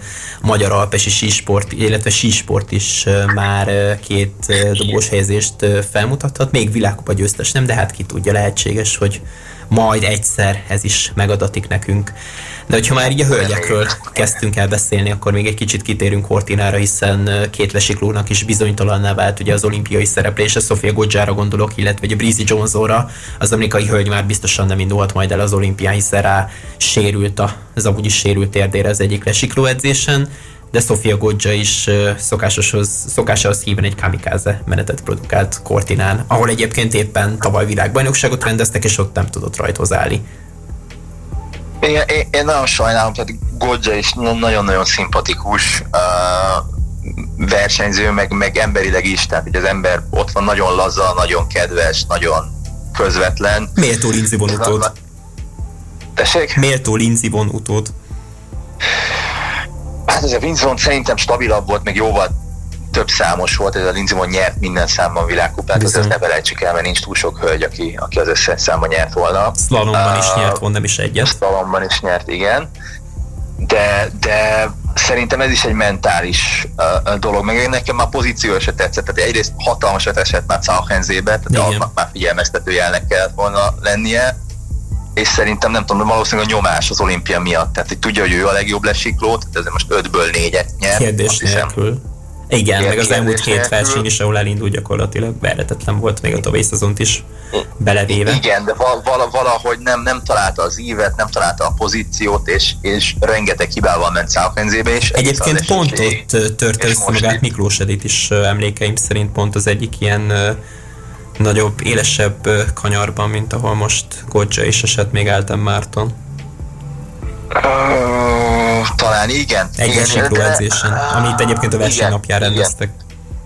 a magyar alpesi sísport, illetve sísport is uh, már uh, két uh, dobogos helyezést uh, felmutathat, még világkupa győztes nem, de hát ki tudja, lehetséges, hogy majd egyszer ez is megadatik nekünk. De hogyha már így a hölgyekről kezdtünk el beszélni, akkor még egy kicsit kitérünk Hortinára, hiszen két lesiklónak is bizonytalanná vált ugye az olimpiai szereplése, Sofia Godzsára gondolok, illetve a Breezy Jonesora, az amerikai hölgy már biztosan nem indult majd el az olimpián, hiszen rá sérült az amúgy is sérült térdére az egyik lesikló edzésen, de Sofia Godzsa is szokásoshoz, szokásához híven egy kamikáze menetet produkált Cortinán, ahol egyébként éppen tavaly világbajnokságot rendeztek, és ott nem tudott rajthoz állni. Én, én, én nagyon sajnálom, tehát Godzsa is nagyon-nagyon szimpatikus uh, versenyző, meg, meg emberileg is, tehát hogy az ember ott van nagyon laza, nagyon kedves, nagyon közvetlen. Méltó Lindsay von utód. Tessék? Méltó Lindsay von utód. Hát ez a Vinzon szerintem stabilabb volt, meg jóval több számos volt, ez a Linzimon nyert minden számban világkupát, az ezt ne felejtsük el, mert nincs túl sok hölgy, aki, aki az összes számban nyert volna. Slalomban uh, is nyert volna, nem is egyet. Slalomban is nyert, igen. De, de szerintem ez is egy mentális uh, dolog, meg én nekem már pozíció se tetszett, tehát egyrészt hatalmasat esett már Cauchenzébe, tehát annak már figyelmeztető jelnek kellett volna lennie, és szerintem nem tudom, valószínűleg a nyomás az olimpia miatt, tehát hogy tudja, hogy ő a legjobb lesikló, tehát ez most 5-ből 4-et nyert. Kérdés nélkül. Igen, meg az elmúlt két verseny is, ahol elindult gyakorlatilag beretetlen volt még a további szezont is belevéve. Igen, de val- val- valahogy nem, nem találta az ívet, nem találta a pozíciót, és, és rengeteg hibával ment Southenzébe is. Egyébként pont ott törte össze magát Miklós Edit is emlékeim szerint pont az egyik ilyen nagyobb, élesebb kanyarban, mint ahol most Godzsa is esett még Elton Márton. Uh, talán igen. Egy edzésen, amit egyébként a versenynapján rendeztek.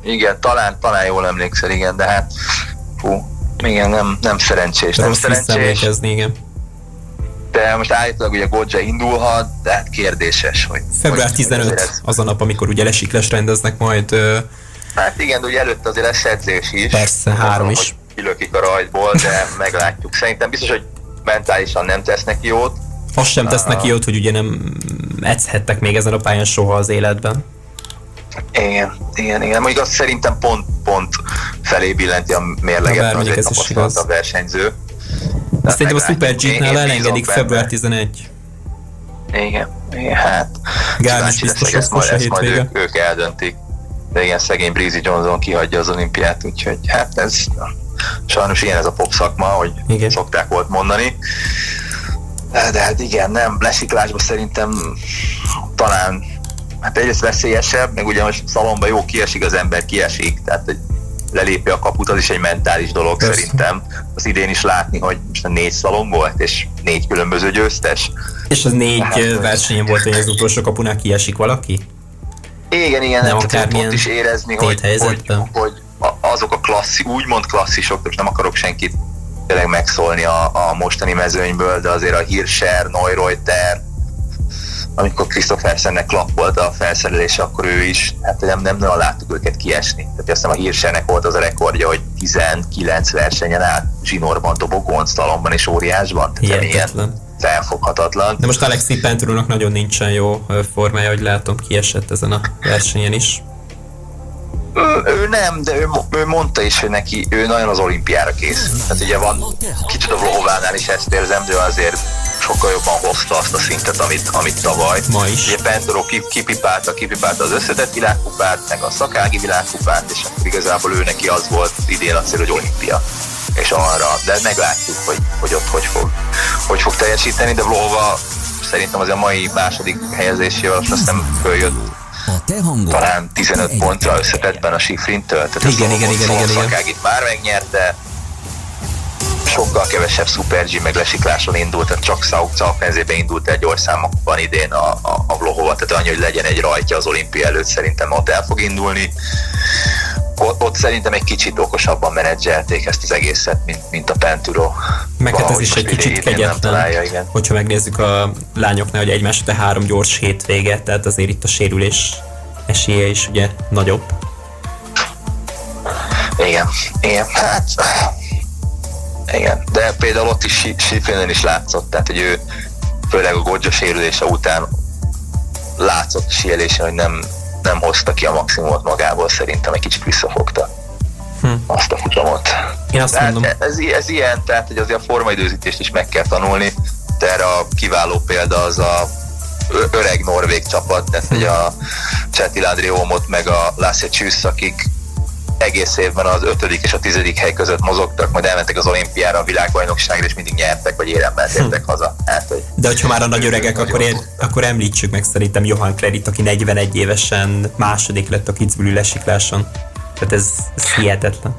Igen, igen, talán, talán jól emlékszel, igen, de hát fú, igen, nem, nem szerencsés. De nem szerencsés. igen. De most állítólag ugye Godzsa indulhat, de hát kérdéses, hogy... Február 15 az a nap, amikor ugye lesiklás rendeznek majd Hát igen, de ugye előtt azért lesz edzés is. Persze, három is. Kilökik a rajtból, de meglátjuk. Szerintem biztos, hogy mentálisan nem tesz neki jót. Azt sem tesz neki jót, hogy ugye nem edzhettek még ezen a pályán soha az életben. Igen, igen, igen. Mondjuk azt szerintem pont, pont felé billenti a mérleget, az egy tapasztalt a versenyző. Azt szerintem a Super G-nál elengedik február 11. Igen, igen, hát. Gál is biztos, hogy most a hétvége. Ők, ők eldöntik de igen, szegény Breezy Johnson kihagyja az olimpiát, úgyhogy hát ez sajnos ilyen ez a pop szakma, hogy igen. szokták volt mondani. De, hát igen, nem, lesiklásban szerintem talán hát egyrészt veszélyesebb, meg ugye most szalomba jó kiesik az ember, kiesik, tehát hogy lelépi a kaput, az is egy mentális dolog Persze. szerintem. Az idén is látni, hogy most a négy szalom volt, és négy különböző győztes. És az négy hát, versenyen volt, hogy az utolsó kapunál kiesik valaki? Igen, igen, nem, pont is érezni, hogy, hogy, hogy, azok a klasszi, úgymond klasszisok, most nem akarok senkit tényleg megszólni a, a mostani mezőnyből, de azért a Hirscher, Neureuter, amikor Christophersennek klappolt a felszerelése, akkor ő is, hát nem, nem nagyon láttuk őket kiesni. Tehát azt hiszem a Hirschernek volt az a rekordja, hogy 19 versenyen át zsinórban, dobogón, szalomban és óriásban. Tehát ilyen felfoghatatlan. De most Alexi Pentrunak nagyon nincsen jó formája, hogy látom, kiesett ezen a versenyen is. Ő, ő nem, de ő, ő mondta is, hogy neki ő nagyon az olimpiára kész. Tehát ugye van, kicsit a Vlohovánál is ezt érzem, de azért sokkal jobban hozta azt a szintet, amit, amit tavaly. Ma is. Ugye Pentero kipipálta, kipipálta az összetett világkupát, meg a szakági világkupát, és akkor igazából ő neki az volt idén a cél, hogy olimpia és arra, de meglátjuk, hogy, hogy ott hogy fog, hogy fog teljesíteni, de Vlova szerintem az a mai második helyezésével azt hiszem följött a te hangod, talán 15 pontra összetettben a Sifrintől. Tehát igen, igen, igen, igen, igen. itt már megnyerte, sokkal kevesebb Super G meg lesikláson indult, tehát csak South indult egy országokban idén a, a, a Vlohova, tehát annyi, hogy legyen egy rajtja az olimpia előtt, szerintem ott el fog indulni ott, szerintem egy kicsit okosabban menedzselték ezt az egészet, mint, mint a Penturo. Meg hát ez is egy kicsit kegyetlen, találja, igen. hogyha megnézzük a lányoknál, hogy egymás után három gyors hétvége, tehát azért itt a sérülés esélye is ugye nagyobb. Igen, igen, hát igen, de például ott is Sifrinen is látszott, tehát hogy ő főleg a Godzsa sérülése után látszott a sielésen, hogy nem, nem hozta ki a maximumot magából, szerintem egy kicsit visszafogta hm. azt a futamot. Én azt tehát mondom. Ez, ez ilyen, tehát hogy azért a formaidőzítést is meg kell tanulni, de erre a kiváló példa az a öreg norvég csapat, tehát hogy a Csetil Andriómot meg a Lasse Csűsz, akik egész évben az ötödik és a tizedik hely között mozogtak, majd elmentek az olimpiára, a világbajnokságra, és mindig nyertek, vagy éremmel tértek haza. Hát, hogy De hogyha már a nagy öregek, akkor, ér, akkor említsük meg szerintem Johan Kredit, aki 41 évesen második lett a Kitzbüheli lesikláson. Tehát ez, ez hihetetlen.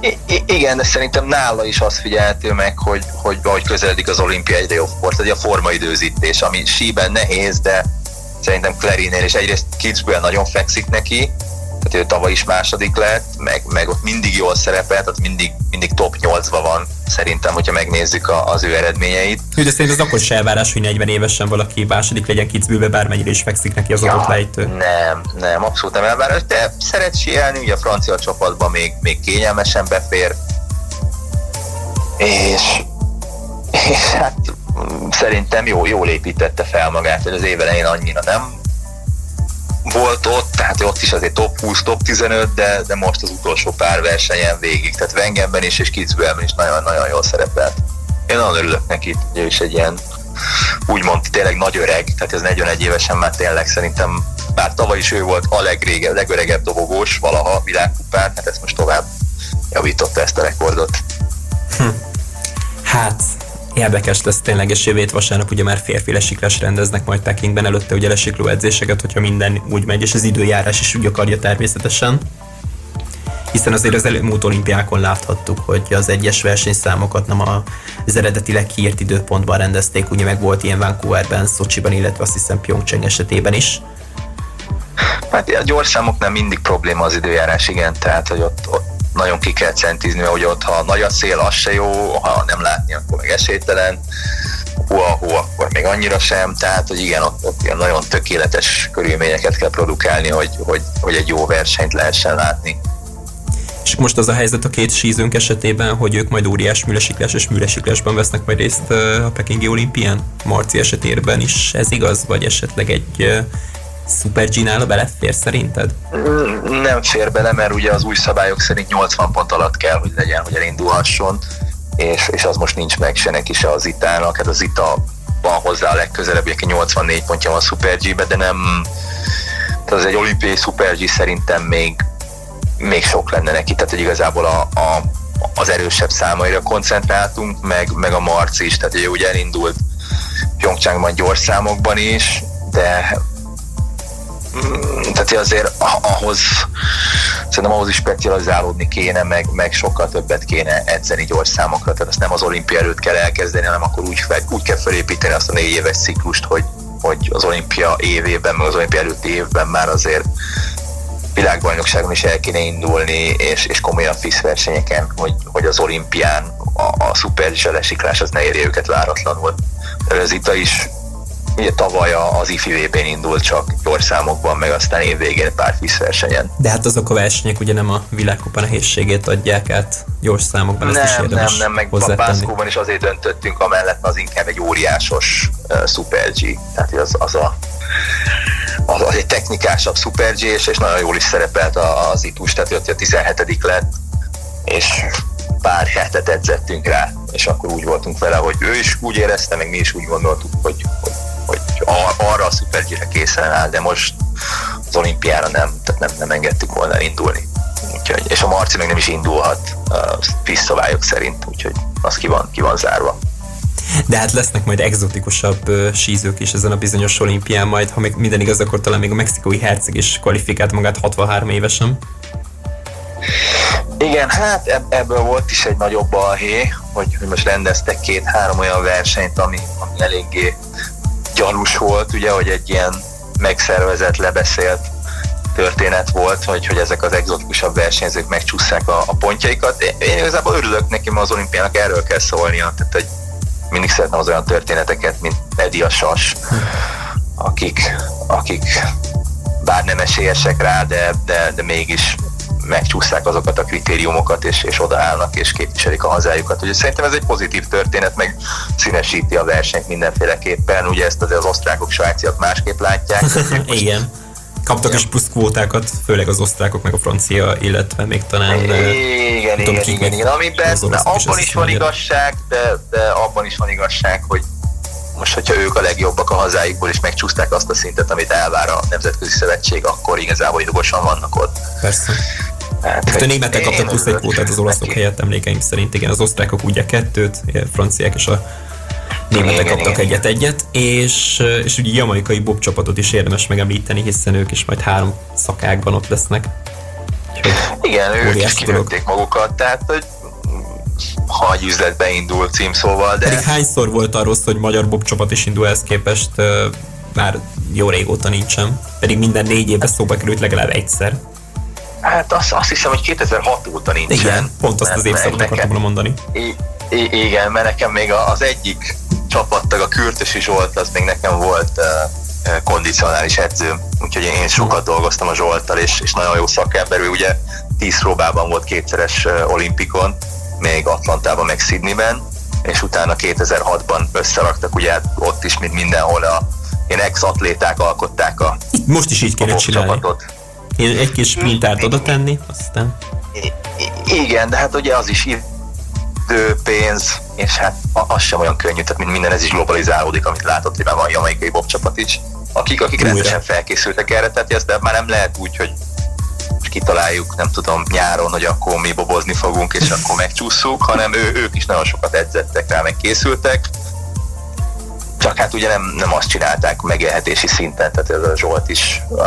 I- igen, de szerintem nála is azt figyelhető meg, hogy, hogy ahogy közeledik az olimpia egyre jobb sport, egy a formaidőzítés, ami síben nehéz, de szerintem Clarinél és egyrészt Kitzbühel nagyon fekszik neki, tehát ő tavaly is második lett, meg, meg ott mindig jól szerepelt, tehát mindig, mindig top 8-ban van szerintem, hogyha megnézzük a, az ő eredményeit. Ő, de szerintem az akkor se elvárás, hogy 40 évesen valaki második legyen kicbülve, bármennyire is fekszik neki az ja, adott lejtő. Nem, nem, abszolút nem elvárás, de szeret sielni, ugye a francia csapatban még, még kényelmesen befér, és, és hát szerintem jó, jól építette fel magát, hogy az év elején annyira nem volt ott, tehát ott is azért top 20, top 15, de, de most az utolsó pár versenyen végig, tehát Wengenben is és Kitzbühelben is nagyon-nagyon jól szerepelt. Én nagyon örülök neki, ő is egy ilyen úgymond tényleg nagy öreg, tehát ez 41 évesen már tényleg szerintem bár tavaly is ő volt a legrége, legöregebb dobogós valaha világkupán, hát ezt most tovább javította ezt a rekordot. Hm. Hát, Érdekes lesz tényleg, és jövét vasárnap ugye már férfi lesiklás rendeznek majd Pekingben, előtte ugye lesikló edzéseket, hogyha minden úgy megy, és az időjárás is úgy akarja természetesen. Hiszen azért az előmúlt olimpiákon láthattuk, hogy az egyes versenyszámokat nem az eredetileg kiírt időpontban rendezték, ugye meg volt ilyen Vancouverben, Szocsiban, illetve azt hiszem Pyeongchang esetében is. Hát a gyors számoknál mindig probléma az időjárás, igen, tehát hogy ott, ott nagyon ki kell centizni, hogy ott ha nagy a szél, az se jó, ha nem látni, akkor meg esélytelen, hú, akkor még annyira sem, tehát hogy igen, ott, ott ilyen nagyon tökéletes körülményeket kell produkálni, hogy, hogy, hogy egy jó versenyt lehessen látni. És most az a helyzet a két sízőnk esetében, hogy ők majd óriás műlesiklás és műlesiklásban vesznek majd részt a Pekingi olimpián? Marci esetében is ez igaz, vagy esetleg egy Super G-nála belefér szerinted? Nem fér bele, mert ugye az új szabályok szerint 80 pont alatt kell, hogy legyen, hogy elindulhasson, és, és az most nincs meg se neki se az itának, hát az ita van hozzá a legközelebb, aki 84 pontja van Super G-be, de nem, tehát az egy olimpiai Super G szerintem még, még sok lenne neki, tehát hogy igazából a, a, az erősebb számaira koncentráltunk, meg, meg a Marci is, tehát ugye úgy elindult Pyeongchangban gyors számokban is, de tehát azért ahhoz szerintem ahhoz is specializálódni kéne, meg, meg sokkal többet kéne edzeni gyors számokra, tehát ezt nem az olimpia előtt kell elkezdeni, hanem akkor úgy, fel, úgy kell felépíteni azt a négy éves ciklust, hogy, hogy az olimpia évében, meg az olimpia előtti évben már azért világbajnokságon is el kéne indulni, és, és komolyan FISZ versenyeken, hogy, hogy az olimpián a, a szuper lesiklás az ne érje őket váratlanul. Ez itt is Ugye tavaly az IFI VB-n indult csak gyors számokban, meg aztán évvégén pár versenyen. De hát azok a versenyek ugye nem a világkupa nehézségét adják át gyors számokban, nem, ezt is érdemes Nem, nem, meg a Bászkóban is azért döntöttünk amellett, az inkább egy óriásos uh, Super G. Tehát az, az a az, az egy technikásabb Super G, és, és nagyon jól is szerepelt az itus, tehát ott a 17 lett, és pár hetet edzettünk rá, és akkor úgy voltunk vele, hogy ő is úgy érezte, meg mi is úgy gondoltuk, hogy, hogy hogy arra a szupergyire készen áll, de most az olimpiára nem, tehát nem, nem engedtük volna elindulni. Úgyhogy, és a Marci meg nem is indulhat a visszavályok szerint, úgyhogy az ki van, ki van zárva. De hát lesznek majd exotikusabb uh, sízők is ezen a bizonyos olimpián majd, ha még minden igaz, akkor talán még a mexikói herceg is kvalifikált magát 63 évesen. Igen, hát ebből volt is egy nagyobb balhé, hogy, hogy most rendeztek két-három olyan versenyt, ami, ami eléggé gyanús volt, ugye, hogy egy ilyen megszervezett, lebeszélt történet volt, hogy, hogy ezek az exotikusabb versenyzők megcsúszják a, a pontjaikat. Én, én igazából örülök neki, mert az olimpiának erről kell szólnia. Tehát, hogy mindig szeretem az olyan történeteket, mint Edi a Sas, akik, akik bár nem esélyesek rá, de, de, de mégis megcsúszták azokat a kritériumokat, és, és odaállnak, és képviselik a hazájukat. Ugye szerintem ez egy pozitív történet, meg színesíti a versenyt mindenféleképpen. Ugye ezt az, az osztrákok, svájciak másképp látják. Igen. Kaptak is plusz kvótákat, főleg az osztrákok, meg a francia, illetve még talán... Igen, tudom, igen, igen, igen, amiben abban is van igazság, de, de abban is van igazság, hogy most, hogyha ők a legjobbak a hazáikból, és megcsúszták azt a szintet, amit elvár a Nemzetközi Szövetség, akkor igazából jogosan vannak ott. Persze. Hát, hát a németek kaptak plusz egy kvótát az olaszok neki. helyett emlékeim szerint, igen, az osztrákok ugye kettőt, a franciák és a németek igen, kaptak egyet-egyet, és, és ugye jamaikai bob csapatot is érdemes megemlíteni, hiszen ők is majd három szakákban ott lesznek. Igen, ők is kinőtték magukat, tehát hogy ha egy üzletbe indul címszóval, de... Pedig hányszor volt arról hogy magyar bob csapat is indul ehhez képest, már jó régóta nincsen. Pedig minden négy évben szóba került legalább egyszer. Hát azt, azt hiszem, hogy 2006 óta nincsen. Igen, pont azt az évszakot akartam volna mondani. I, I, igen, mert nekem még az egyik csapattag, a Kürtösi Zsolt, az még nekem volt uh, kondicionális edző, úgyhogy én sokat dolgoztam a Zsolttal, és, és nagyon jó szakember, ő ugye tíz próbában volt kétszeres uh, olimpikon, még Atlantában, meg Sydneyben, és utána 2006-ban összeraktak, ugye hát ott is, mint mindenhol a ilyen ex-atléták alkották a Most is így kéne csinálni. Csapatot. Én egy kis mintát oda tenni, aztán... Igen, de hát ugye az is idő, pénz, és hát az sem olyan könnyű, tehát mint minden ez is globalizálódik, amit látott, hogy már van jamaikai bob csapat is. akik, akik rendesen felkészültek erre, tehát ezt már nem lehet úgy, hogy kitaláljuk, nem tudom, nyáron, hogy akkor mi bobozni fogunk, és akkor megcsúszunk, hanem ő, ők is nagyon sokat edzettek rá, meg készültek. Csak hát ugye nem, nem azt csinálták megélhetési szinten, tehát ez a Zsolt is uh,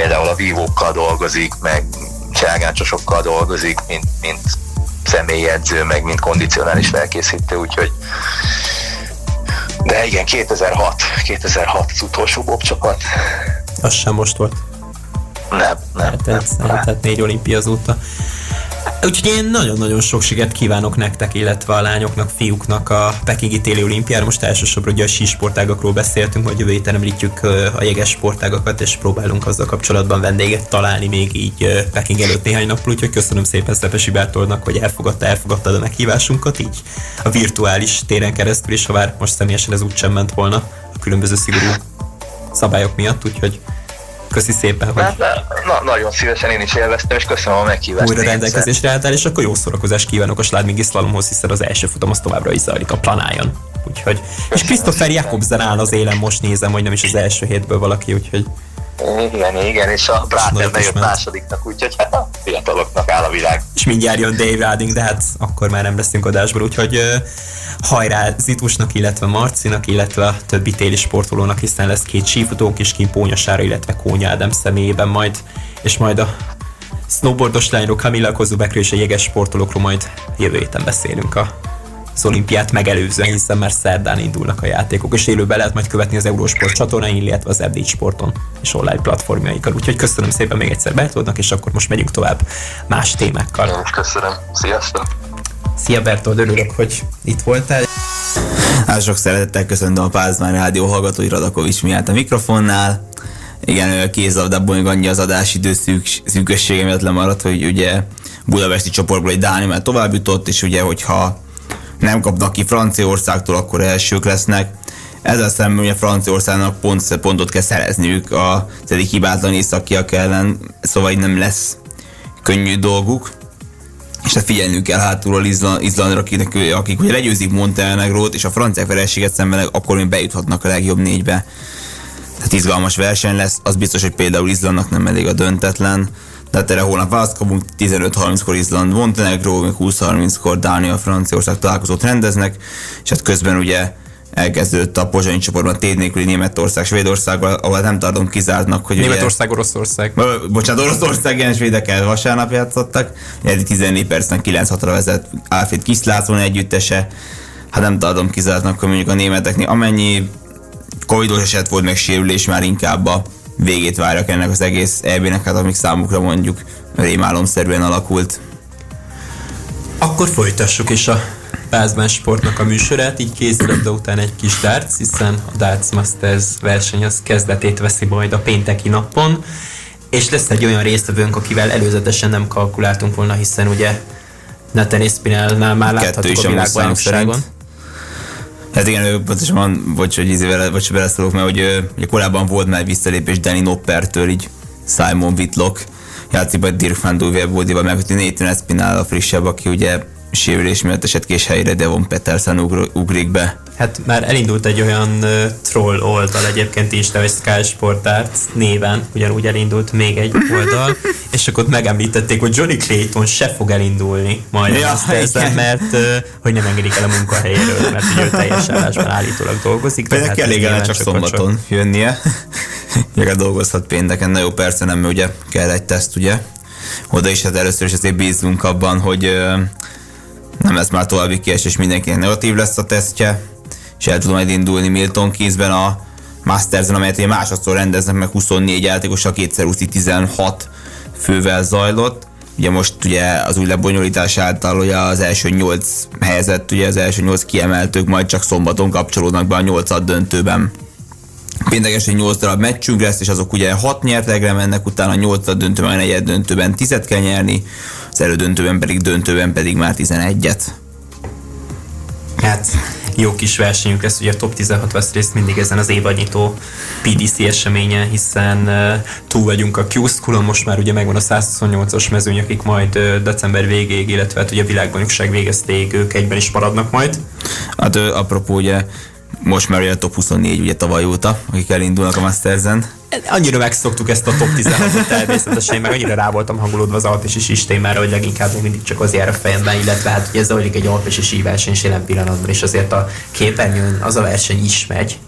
például a vívókkal dolgozik, meg cságáncsosokkal dolgozik, mint, mint személyedző, meg mint kondicionális felkészítő, úgyhogy de igen, 2006, 2006 az utolsó Bob csapat. Az sem most volt. Nem, nem. Tehát, nem, nem. tehát négy olimpia azóta. Úgyhogy én nagyon-nagyon sok sikert kívánok nektek, illetve a lányoknak, fiúknak a Pekingi téli olimpiára. Most elsősorban ugye a sísportágakról beszéltünk, hogy jövő héten említjük a jeges sportágakat, és próbálunk azzal kapcsolatban vendéget találni még így Peking előtt néhány nappal. Úgyhogy köszönöm szépen Szepesi Bertolnak, hogy elfogadta, elfogadtad a meghívásunkat így a virtuális téren keresztül, és ha már most személyesen ez úgy sem ment volna a különböző szigorú szabályok miatt, úgyhogy Köszi szépen, hogy... Hát, na, nagyon szívesen én is élveztem, és köszönöm a meghívást. Újra rendelkezésre álltál, és akkor jó szórakozást kívánok a Sládmingi szlalomhoz, hiszen az első futam az továbbra is zajlik a planájon. Úgyhogy, és Christopher Jakobsen áll az élen, most nézem, hogy nem is az első hétből valaki, úgyhogy igen, igen, és a Bráter bejött másodiknak, úgyhogy hát a fiataloknak áll a világ. És mindjárt jön Dave Riding, de hát akkor már nem leszünk adásból, úgyhogy uh, hajrá Zitusnak, illetve Marcinak, illetve a többi téli sportolónak, hiszen lesz két sífutónk is kint Pónyasára, illetve Kónya Ádám személyében majd, és majd a snowboardos lányról, Kamila Kozubekről és a jeges sportolókról majd jövő héten beszélünk a olimpiát megelőzően, hiszen már szerdán indulnak a játékok, és élőben lehet majd követni az Eurosport csatornáin, illetve az FD Sporton és online platformjaikkal. Úgyhogy köszönöm szépen még egyszer Bertoldnak, és akkor most megyünk tovább más témákkal. Én is köszönöm. Sziasztok! Szia Bertold, örülök, hogy itt voltál. Hát sok szeretettel köszöntöm a Pázmány Rádió hallgatói Radakovics miatt a mikrofonnál. Igen, kézlabdából még annyi az adásidő szűk, szűkössége miatt lemaradt, hogy ugye budapesti csoportból egy Dániel tovább jutott, és ugye, hogyha nem kapnak ki Franciaországtól, akkor elsők lesznek. Ezzel szemben ugye Franciaországnak pont, pontot kell szerezniük a egyik hibátlan északiak ellen, szóval így nem lesz könnyű dolguk. És hát figyelnünk kell hátulról Izland, Izlandra, akik, akik ugye legyőzik Montenegrót, és a franciák vereséget szemben akkor még bejuthatnak a legjobb négybe. Tehát izgalmas verseny lesz, az biztos, hogy például Izlandnak nem elég a döntetlen, tehát erre holnap választ kapunk, 15-30-kor Izland, Montenegro, 20-30-kor Dánia, Franciaország találkozót rendeznek, és hát közben ugye elkezdődött a pozsonyi csoportban tét nélküli Németország, Svédország, ahol nem tartom kizártnak, hogy Németország, ugye, Oroszország. Bocsánat, Oroszország, igen, svédekkel vasárnap játszottak. Eddig 14 percen 9 6 vezet Alfred Kiszlászon együttese. Hát nem tartom kizártnak, hogy mondjuk a németeknél amennyi covidos eset volt, meg sérülés már inkább a végét várjak ennek az egész EB-nek, hát amik számukra mondjuk rémálomszerűen alakult. Akkor folytassuk is a Pázmán Sportnak a műsorát, így kézilabda után egy kis darts, hiszen a Darts Masters verseny az kezdetét veszi majd a pénteki napon, és lesz egy olyan résztvevőnk, akivel előzetesen nem kalkuláltunk volna, hiszen ugye Nathan Espinelnál már láthatjuk a világbajnokságon. Hát igen, pontosan, bocs, hogy izével, bocs, beleszólok, mert hogy ugye korábban volt már visszalépés Danny Noppertől, így Simon Whitlock vagy Dirk van Duvel meg hogy Nathan Espinal a frissebb, aki ugye sérülés miatt esett kés helyre Devon Peterson ugrik be. Hát már elindult egy olyan uh, troll oldal egyébként is, hogy Sky Sport Arts néven, ugyanúgy elindult még egy oldal, és akkor ott megemlítették, hogy Johnny Clayton se fog elindulni majd ja, ezzel, mert uh, hogy nem engedik el a munkahelyéről, mert ugye ő teljes állásban állítólag dolgozik. De hát elég csak, csak szombaton csak... jönnie. Ugye dolgozhat pénteken, na jó, persze nem, ugye kell egy teszt, ugye? Oda is hát először is azért bízunk abban, hogy uh, nem lesz már további kiesés, mindenkinek negatív lesz a tesztje, és el tudom majd indulni Milton Keysben a Masters-en, amelyet ugye másodszor rendeznek meg 24 játékossal, kétszer úszi 16 fővel zajlott. Ugye most ugye az új lebonyolítás által ugye az első 8 helyezett, ugye az első 8 kiemeltők majd csak szombaton kapcsolódnak be a 8 döntőben. Péntekesen 8 darab meccsünk lesz, és azok ugye 6 nyertegre mennek, utána 8 döntőben, a negyed döntőben 10 kell nyerni, az elődöntőben pedig döntőben pedig már 11-et. Hát jó kis versenyünk lesz, ugye a top 16 vesz részt mindig ezen az évadnyitó PDC eseményen, hiszen uh, túl vagyunk a q most már ugye megvan a 128-as mezőny, akik majd uh, december végéig, illetve hát ugye a világbajnokság végezték, ők egyben is maradnak majd. Hát uh, apropó ugye most már ugye a top 24 ugye tavaly óta, akik elindulnak a Masters-en. Annyira megszoktuk ezt a top 16-ot természetesen, meg annyira rá voltam hangolódva az alpesi sistémára, hogy leginkább még mindig csak az jár a fejemben, illetve hát ugye zajlik egy alpesi síverseny is jelen pillanatban, és azért a képernyőn az a verseny is megy,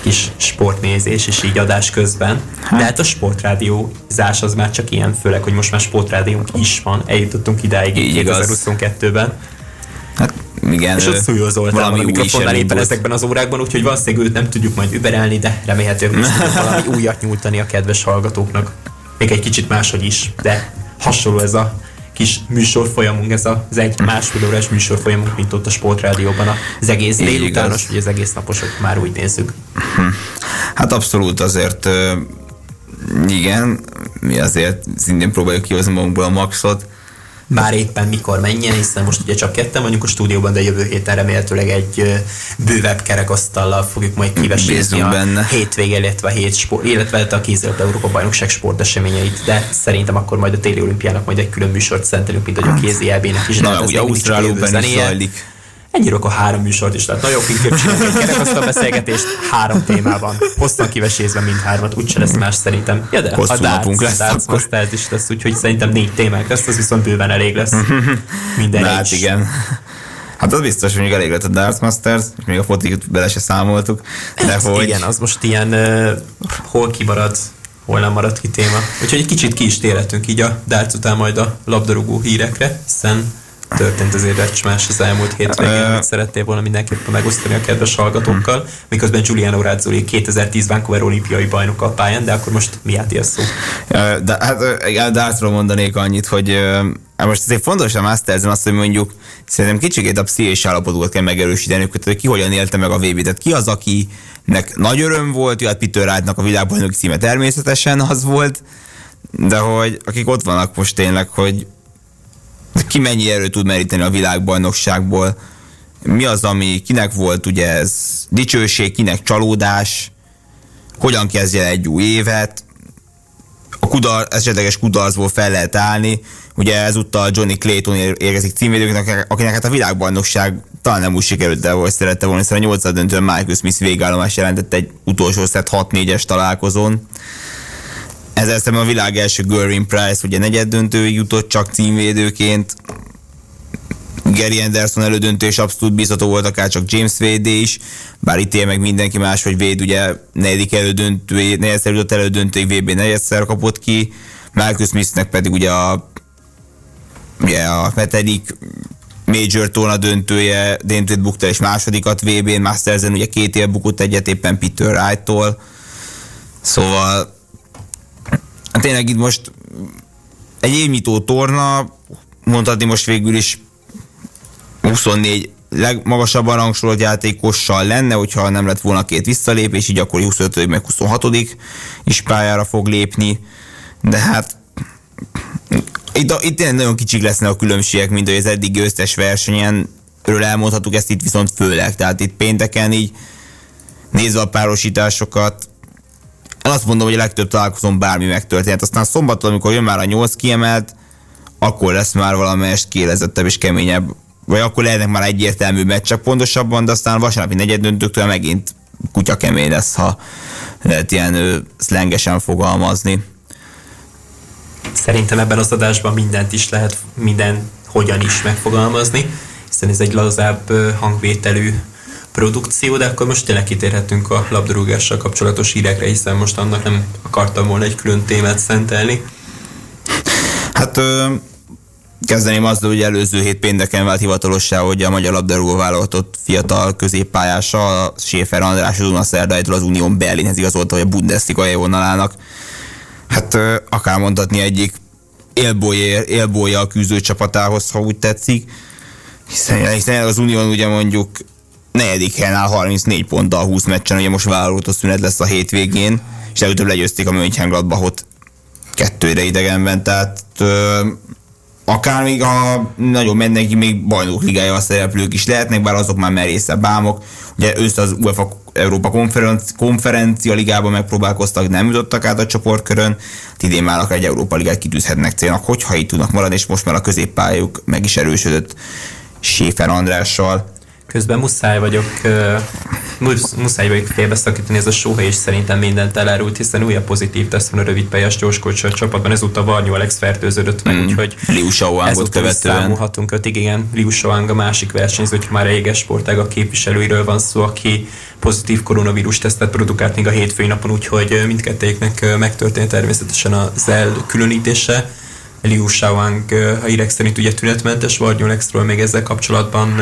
kis sportnézés és így adás közben. Hát. De hát a sportrádiózás az már csak ilyen, főleg, hogy most már sportrádiónk is van, eljutottunk idáig így 2022-ben. Hát igen, és ott Szújó Zoltán valami a mikrofonnál éppen ezekben az órákban, úgyhogy valószínűleg őt nem tudjuk majd überelni, de remélhetőleg most valami újat nyújtani a kedves hallgatóknak. Még egy kicsit máshogy is, de hasonló ez a kis műsorfolyamunk, ez az egy másfél órás műsorfolyamunk, mint ott a sportrádióban az egész délutános, vagy az egész naposok már úgy nézzük. Hát abszolút azért igen, mi azért szintén próbáljuk kihozni magunkból a maxot, már éppen mikor menjen, hiszen most ugye csak ketten vagyunk a stúdióban, de jövő héten remélhetőleg egy bővebb kerekasztallal fogjuk majd kivesézni a benne. hétvége, illetve a hét sport, illetve a kézilabda Európa bajnokság sporteseményeit, de szerintem akkor majd a téli olimpiának majd egy külön műsort szentelünk, mint hogy a kézi is. Na, ugye Ausztrálóban is zajlik ennyi a három műsort is lehet. Nagyon könnyebb csinálni egy kerekasztal beszélgetést három témában. Hoztam kivesézve mindhármat, úgyse lesz más szerintem. Ja, de a darts, lesz darts Masters is lesz, úgyhogy szerintem négy témák lesz, az viszont bőven elég lesz. Minden Na, hát igen. Hát az biztos, hogy még elég lett a Darts Masters, és még a fotikot bele se számoltuk. De hát, hogy... Igen, az most ilyen uh, hol kimarad, hol nem marad ki téma. Úgyhogy egy kicsit ki is térhetünk így a darts után majd a labdarúgó hírekre, hiszen történt azért más az elmúlt hétvégén, amit szerettél volna mindenképpen megosztani a kedves hallgatókkal, miközben Giuliano Razzoli 2010 Vancouver olimpiai bajnok a pályán, de akkor most mi át szó? De, hát a dartsról mondanék annyit, hogy most azért fontos a masters azt, hogy mondjuk szerintem kicsikét a pszichés állapotokat kell megerősíteni, hogy ki hogyan élte meg a vb Tehát ki az, akinek nagy öröm volt, hogy Peter Wright-nak a világbajnoki címe természetesen az volt, de hogy akik ott vannak most tényleg, hogy ki mennyi erőt tud meríteni a világbajnokságból, mi az, ami kinek volt ugye ez dicsőség, kinek csalódás, hogyan kezdje egy új évet, a kudar, esetleges kudarcból fel lehet állni, ugye ezúttal Johnny Clayton érkezik címvédőknek, akinek hát a világbajnokság talán nem úgy sikerült, de hogy szerette volna, hiszen a 8 döntően Michael Smith végállomás jelentett egy utolsó szett 6-4-es találkozón. Ezzel szemben a világ első Görin Price ugye negyed döntő jutott csak címvédőként. Gary Anderson elődöntő és abszolút bízható volt akár csak James Wade is, bár itt meg mindenki más, hogy Wade ugye negyedik elődöntő, negyedszer jutott elődöntőig VB negyedszer kapott ki, Marcus Smithnek pedig ugye a, ugye a hetedik Major Torna döntője, Dentred bukta és másodikat VB-n, Mastersen ugye két év bukott egyet éppen Peter Wright-tól, szóval Hát tényleg itt most egy évnyitó torna, mondhatni most végül is 24 legmagasabban rangsorolt játékossal lenne, hogyha nem lett volna két visszalépés, így akkor 25 meg 26 is pályára fog lépni, de hát itt, itt tényleg nagyon kicsik lesznek a különbségek, mint hogy az eddig győztes versenyen, ről elmondhatuk ezt itt viszont főleg, tehát itt pénteken így nézve a párosításokat, én azt mondom, hogy a legtöbb találkozón bármi megtörténhet. Aztán szombaton, amikor jön már a nyolc kiemelt, akkor lesz már valamelyest kélezettebb és keményebb, vagy akkor lehetnek már egyértelmű meccsek pontosabban, de aztán vasárnapi negyed döntőktől megint kutya kemény lesz, ha lehet ilyen ő, szlengesen fogalmazni. Szerintem ebben az adásban mindent is lehet, minden hogyan is megfogalmazni, hiszen ez egy lazább hangvételű produkció, de akkor most tényleg kitérhetünk a labdarúgással kapcsolatos hírekre, hiszen most annak nem akartam volna egy külön témát szentelni. Hát ö, kezdeném azzal, hogy előző hét pénteken vált hivatalossá, hogy a magyar labdarúgó válogatott fiatal középpályása, a Schäfer András az Unaszerdájtól az Unión Berlinhez igazolta, hogy a Bundesliga élvonalának. Hát ö, akár mondhatni egyik élbolya a küzdő csapatához, ha úgy tetszik. Hiszen, hiszen az Unión ugye mondjuk negyedik helyen áll 34 ponttal 20 meccsen, ugye most válogatott szünet lesz a hétvégén, és előbb legyőzték a Mönchengladbachot kettőre idegenben, tehát ö, akár még a nagyon mennek még bajnok ligája a szereplők is lehetnek, bár azok már merészebb álmok. Ugye ősz az UEFA Európa konferenci, konferencia ligában megpróbálkoztak, nem jutottak át a csoportkörön, hát idén már akár egy Európa ligát kitűzhetnek célnak, hogyha így tudnak maradni, és most már a középpályuk meg is erősödött Séfer Andrással közben muszáj vagyok muszáj vagyok félbeszakítani, ez a sóhely és szerintem mindent elárult, hiszen újabb pozitív tesz van a rövid pályás gyorskocsó csapatban, ezúttal Varnyó Alex fertőződött meg, mm. úgyhogy Liu Shaoangot követően. Számolhatunk ötig, igen, Liu Shaoang a másik versenyző, hogy már a éges sportág a képviselőiről van szó, aki pozitív koronavírus tesztet produkált még a hétfői napon, úgyhogy mindkettőjüknek megtörtént természetesen az elkülönítése. Liu Shaoang a hírek szerint ugye tünetmentes, Varnyolexről még ezzel kapcsolatban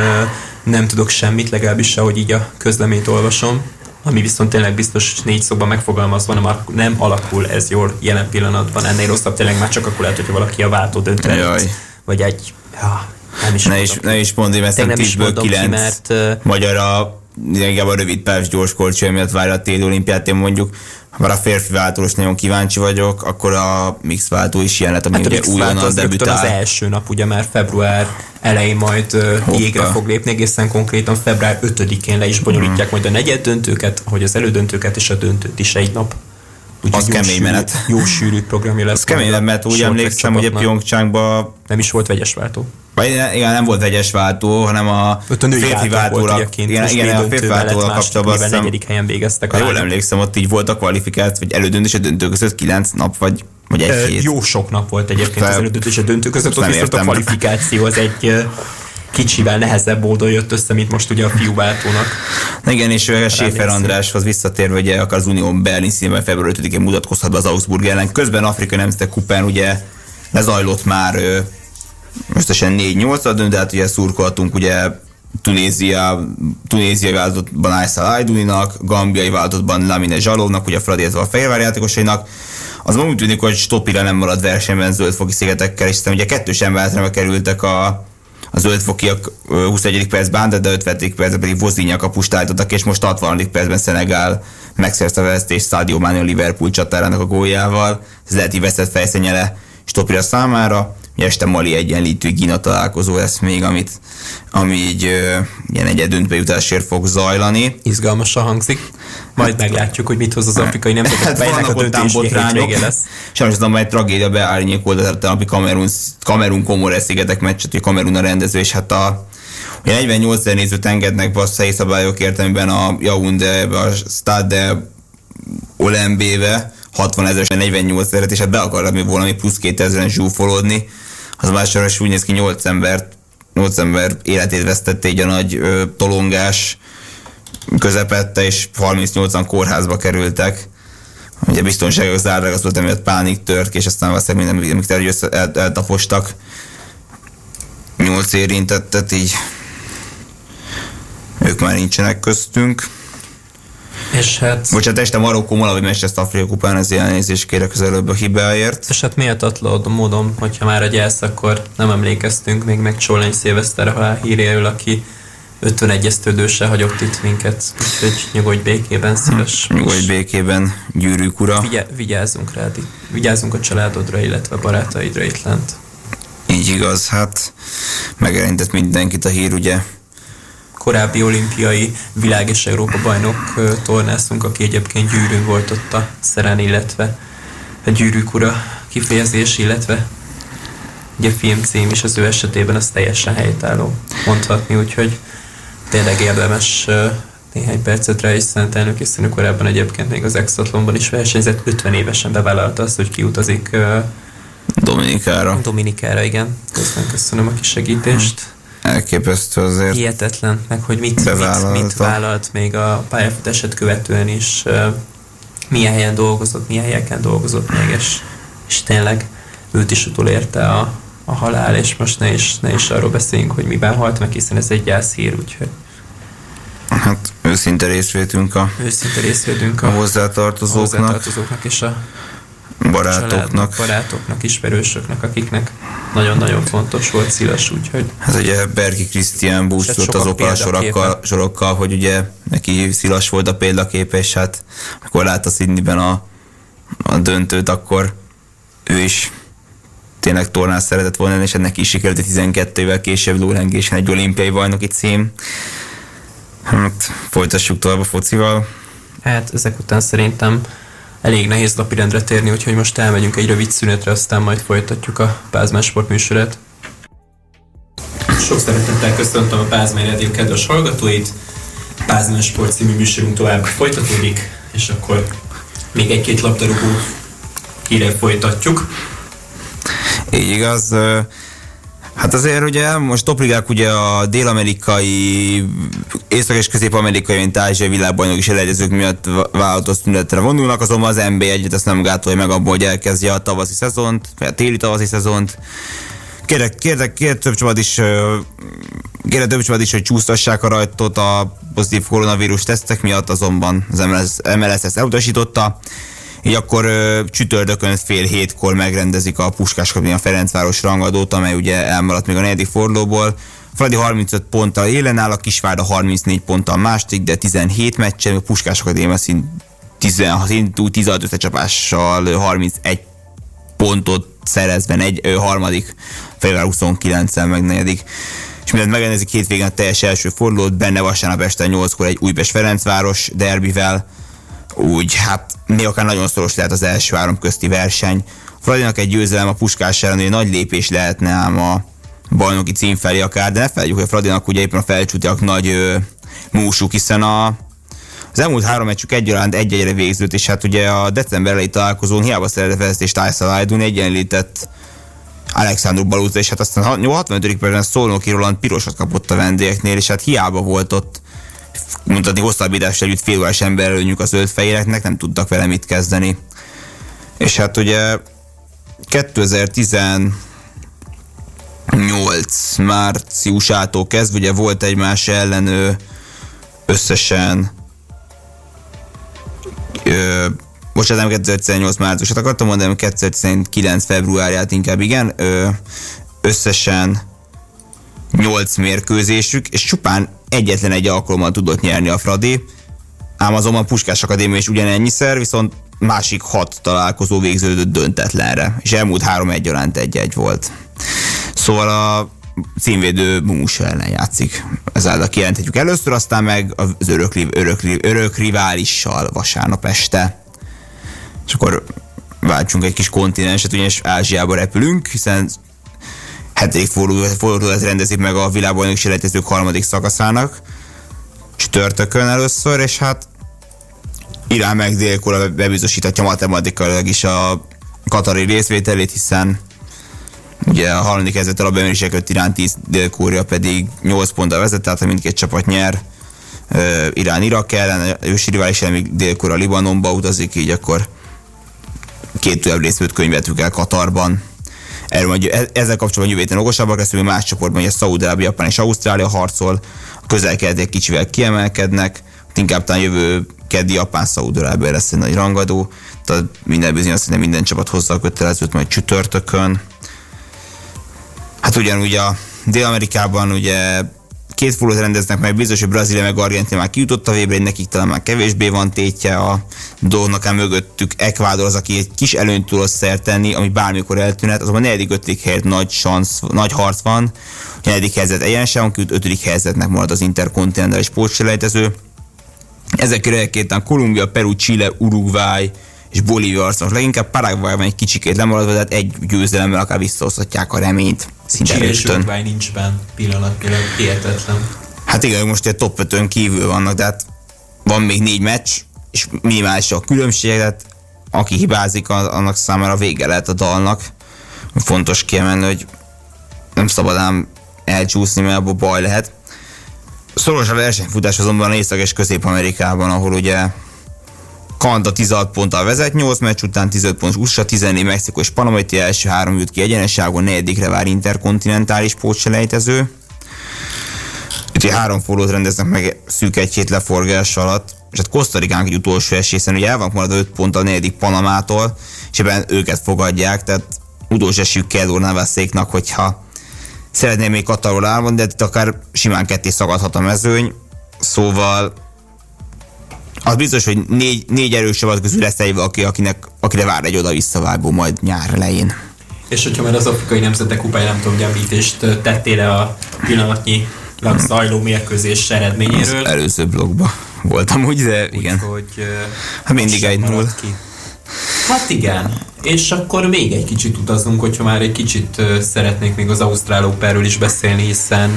nem tudok semmit, legalábbis se, hogy így a közleményt olvasom. Ami viszont tényleg biztos négy szóban megfogalmazva nem, nem alakul ez jól jelen pillanatban. Ennél rosszabb tényleg már csak akkor lehet, hogy valaki a váltó döntve vagy egy, ja, nem is ne is, ne is mondom, mert 10-ből 9 mert, magyar a inkább a rövid gyors gyorskolcsó miatt várja a téli olimpiát, én mondjuk ha a férfi váltós nagyon kíváncsi vagyok, akkor a mix váltó is ilyen lett, ami hát ugye újonnan debütál. az első nap, ugye már február elején majd Hoppa. jégre fog lépni, egészen konkrétan február 5-én le is bonyolítják hmm. majd a negyed döntőket, hogy az elődöntőket és a döntőt is egy nap. Úgy az kemény sűrű, menet. Jó sűrű programja lesz. Az kemény mert úgy emlékszem, hogy a Pyeongchangban nem is volt vegyes váltó. Vagy igen, nem volt vegyes váltó, hanem a, a férfi váltóra. Igen, igen, a férfi váltóra kapcsolatban azt negyedik helyen végeztek. Ha jól emlékszem, ott így volt a kvalifikált, vagy elődöntés a döntő között kilenc nap, vagy, vagy egy hét. Jó sok nap volt egyébként az elődöntés a döntő között, ott viszont a kvalifikáció az egy kicsivel nehezebb módon jött össze, mint most ugye a fiúváltónak. Igen, és a Séfer Andráshoz visszatérve, ugye akar az Unió Berlin színben február 5-én mutatkozhat be az Augsburg ellen. Közben Afrika Nemzetek Kupán ugye lezajlott már összesen 4-8 dönt, de hát ugye szurkoltunk ugye Tunézia, tunéziai váltottban Aysal Ayduninak, gambiai váltottban Lamine Zsalóvnak, ugye Fradi, a fehérvár játékosainak. Az úgy tűnik, hogy Stopira nem marad versenyben zöldfoki szigetekkel, és ugye kettős embertre kerültek a, a zöldfokiak 21. percben, de 50. percben pedig Vozinja kapust állítottak, és most 60. percben Szenegál megszerzte a vezetést Sadio Mane a Liverpool csatárának a góljával. Ez lehet, hogy veszett fejszenyele Stopira számára este Mali egyenlítő Gina találkozó lesz még, amit, ami így ö, ilyen egyedöntbe jutásért fog zajlani. Izgalmasan hangzik. Majd meglátjuk, hogy mit hoz az afrikai nemzetek, hát melynek a döntés lesz. Sajnos az egy tragédia beárnyékolt a tanapi Kamerun, Kamerun Komore szigetek meccset, hogy Kamerun a rendező, és hát a Ugye 48 ezer nézőt engednek be a szabályok értelmében a Yaoundé, a Stade Olembébe, 60 ezer, 48 ezeret, és hát be akarnak még plusz 2000-en zsúfolódni az már sajnos úgy néz ki 8 embert, 8 ember életét vesztette egy a nagy ö, tolongás közepette, és 38-an kórházba kerültek. Ugye biztonságos zárragasztott, emiatt pánik tört, és aztán valószínűleg minden, el, el, eltapostak 8 érintettet, így ők már nincsenek köztünk. És hát... Bocsánat, este Marokkó valahogy ezt Afrika kupán, ez elnézést kérek az előbb a hibáért. És hát méltatlan módon, hogyha már a gyász, akkor nem emlékeztünk még meg Csollány Szilveszter halál híréről, aki 51 esztődőse hagyott itt minket, úgyhogy nyugodj békében, szíves. Nyugodj békében, gyűrűk ura. Vigy- vigyázzunk rád, vigyázzunk a családodra, illetve barátaidra itt lent. Így igaz, hát megerintett mindenkit a hír, ugye korábbi olimpiai világ és Európa bajnok tornászunk, aki egyébként gyűrűn volt ott a szeren, illetve a gyűrűk ura kifejezés, illetve ugye filmcím is az ő esetében az teljesen helytálló mondhatni, úgyhogy tényleg érdemes néhány percet rá is szentelnünk, hiszen korábban egyébként még az Exatlonban is versenyzett, 50 évesen bevállalta azt, hogy kiutazik Dominikára. Dominikára, igen. Köszönöm, köszönöm a kis segítést elképesztő azért. Hihetetlen, meg hogy mit, mit, mit vállalt még a pályafutását követően is, milyen helyen dolgozott, milyen helyeken dolgozott még, és, és tényleg őt is utolérte a, a halál, és most ne is, ne is arról beszéljünk, hogy miben halt meg, hiszen ez egy gyászhír, úgyhogy Hát őszinte részvétünk a, őszinte részvétünk a, a hozzátartozóknak. Hozzátartozóknak és a barátoknak. barátoknak, ismerősöknek, akiknek nagyon-nagyon fontos volt Szilas, úgyhogy... Hát ugye Berki Krisztián búcsúzott azokkal a sorokkal, sorokkal, hogy ugye neki Szilas volt a példaképe, és hát akkor látta Sydneyben a, a döntőt, akkor ő is tényleg tornás szeretett volna, és ennek is sikerült 12 évvel később lórengésen egy olimpiai bajnoki cím. Hát folytassuk tovább a focival. Hát ezek után szerintem elég nehéz napirendre térni, úgyhogy most elmegyünk egy rövid szünetre, aztán majd folytatjuk a Pázmán Sport műsorát. Sok szeretettel köszöntöm a Pázmán Rádió kedves hallgatóit. Pázman Sport című műsorunk tovább folytatódik, és akkor még egy-két labdarúgó híre folytatjuk. Így igaz. Hát azért ugye most topligák ugye a dél-amerikai, észak- és közép-amerikai, mint ázsiai világbajnok is elegyezők miatt vállalatos tünetre vonulnak, azonban az NBA egyet ezt nem gátolja meg abból, hogy elkezdje a tavaszi szezont, vagy a téli tavaszi szezont. Kérek, kérek, kérek több csapat is, kérek több csapat is, hogy csúsztassák a rajtot a pozitív koronavírus tesztek miatt, azonban az MLS, MLS ezt elutasította. Így akkor ö, csütörtökön fél hétkor megrendezik a Puskás a Ferencváros rangadót, amely ugye elmaradt még a negyedik fordulóból. Fradi 35 ponttal élen áll, a Kisvárda 34 ponttal második, de 17 meccsen, a Puskás Akadémia szint 16, 16 összecsapással 31 pontot szerezve egy ö, harmadik, február 29-en meg negyedik. És mindent megrendezik hétvégén a teljes első fordulót, benne vasárnap este 8-kor egy Újpest Ferencváros derbivel, úgy hát még akár nagyon szoros lehet az első három közti verseny. Fradinak egy győzelem a Puskás ellen, nagy lépés lehetne ám a bajnoki cím felé akár, de ne felejtjük, hogy a Fradinak ugye éppen a felcsútiak nagy ö, músuk, hiszen a, az elmúlt három meccsük egyaránt egy-egyre végződött, és hát ugye a december elejé találkozón hiába szerette fejlesztést Tyson Aydun egyenlített Alexandru Balúza, és hát aztán 65. percben Szolnoki Roland pirosat kapott a vendégeknél, és hát hiába volt ott mutatni hosszabbítás együtt félórás ember előnyük a zöld fehéreknek, nem tudtak vele mit kezdeni. És hát ugye 2018 márciusától kezdve ugye volt egymás ellen összesen ö, bocsánat, nem 2018 márciusát akartam mondani, 2019 februárját inkább igen, ö, összesen 8 mérkőzésük, és csupán egyetlen egy alkalommal tudott nyerni a Fradi, ám azonban Puskás Akadémia is ugyanennyiszer, viszont másik hat találkozó végződött döntetlenre, és elmúlt három egyaránt egy-egy volt. Szóval a címvédő Mumus ellen játszik. Ezáltal kijelenthetjük először, aztán meg az örök, örök, örök riválissal vasárnap este. És akkor váltsunk egy kis kontinenset, ugyanis Ázsiába repülünk, hiszen hetedik fordulat rendezik meg a világbajnok selejtezők harmadik szakaszának, csütörtökön először, és hát Irán meg dél bebizosíthatja matematikailag is a katari részvételét, hiszen ugye a harmadik helyzet a bemerések Irán 10, dél pedig 8 ponttal vezet, tehát ha mindkét csapat nyer, Irán Irak ellen, ősi rivális ellen, még dél Libanonba utazik, így akkor két újabb részvőt könyvetük el Katarban. Erről majd e- ezzel kapcsolatban jövő héten okosabbak leszünk, hogy más csoportban, hogy a Szaúd-Arábia, Japán és Ausztrália harcol, a közel kicsivel kiemelkednek, inkább talán jövő keddi Japán Szaúd-Arábia lesz egy nagy rangadó, tehát minden bizony azt minden csapat hozza a kötelezőt majd csütörtökön. Hát ugyanúgy a Dél-Amerikában ugye két fordulót rendeznek meg, biztos, hogy Brazília meg Argentina már kijutott a vébre, nekik talán már kevésbé van tétje a dolgnak, ám mögöttük Ecuador az, aki egy kis előnyt tud szert tenni, ami bármikor eltűnhet, azonban a negyedik, ötödik helyet nagy szansz, nagy harc van, a negyedik helyzet egyenesen, a ötödik helyzetnek marad az interkontinentális pótselejtező. Ezek körül Kolumbia, Peru, Chile, Uruguay, és Bolívia arcos. Leginkább Paraguay van egy kicsikét lemaradva, tehát egy győzelemmel akár visszahozhatják a reményt. Szinte és Uruguay nincs benne pillanatnyilag, hihetetlen. Hát igen, most egy top 5 kívül vannak, de hát van még négy meccs, és minimális a különbség, tehát aki hibázik, annak számára vége lehet a dalnak. Fontos kiemelni, hogy nem szabad ám elcsúszni, mert abból baj lehet. Szoros a versenyfutás azonban Észak- és Közép-Amerikában, ahol ugye Kanada 16 ponttal vezet, 8 meccs után 15 pont USA, 14 Mexikó és Panama, itt első három jut ki egyenesságon, negyedikre vár interkontinentális pótselejtező. Itt három fordulót rendeznek meg szűk egy hét leforgás alatt, és hát Kosztarikánk egy utolsó esélyen, ugye el van maradva 5 pont a negyedik Panamától, és ebben őket fogadják, tehát utolsó esélyük kell Navaszéknak, hogyha szeretném még Katarról álmodni, de itt akár simán ketté szagadhat a mezőny, szóval az biztos, hogy négy, négy erős csapat közül lesz egy valaki, akinek, akire vár egy oda-visszavágó majd nyár elején. És hogyha már az afrikai nemzetek kupája nem tudom, említést tettél le a pillanatnyi zajló mérkőzés eredményéről. Az előző blogban voltam úgy, de igen. Úgy, hogy hát mindig egy null. Hát igen, És akkor még egy kicsit utazunk, hogyha már egy kicsit szeretnék még az Ausztrál Operről is beszélni, hiszen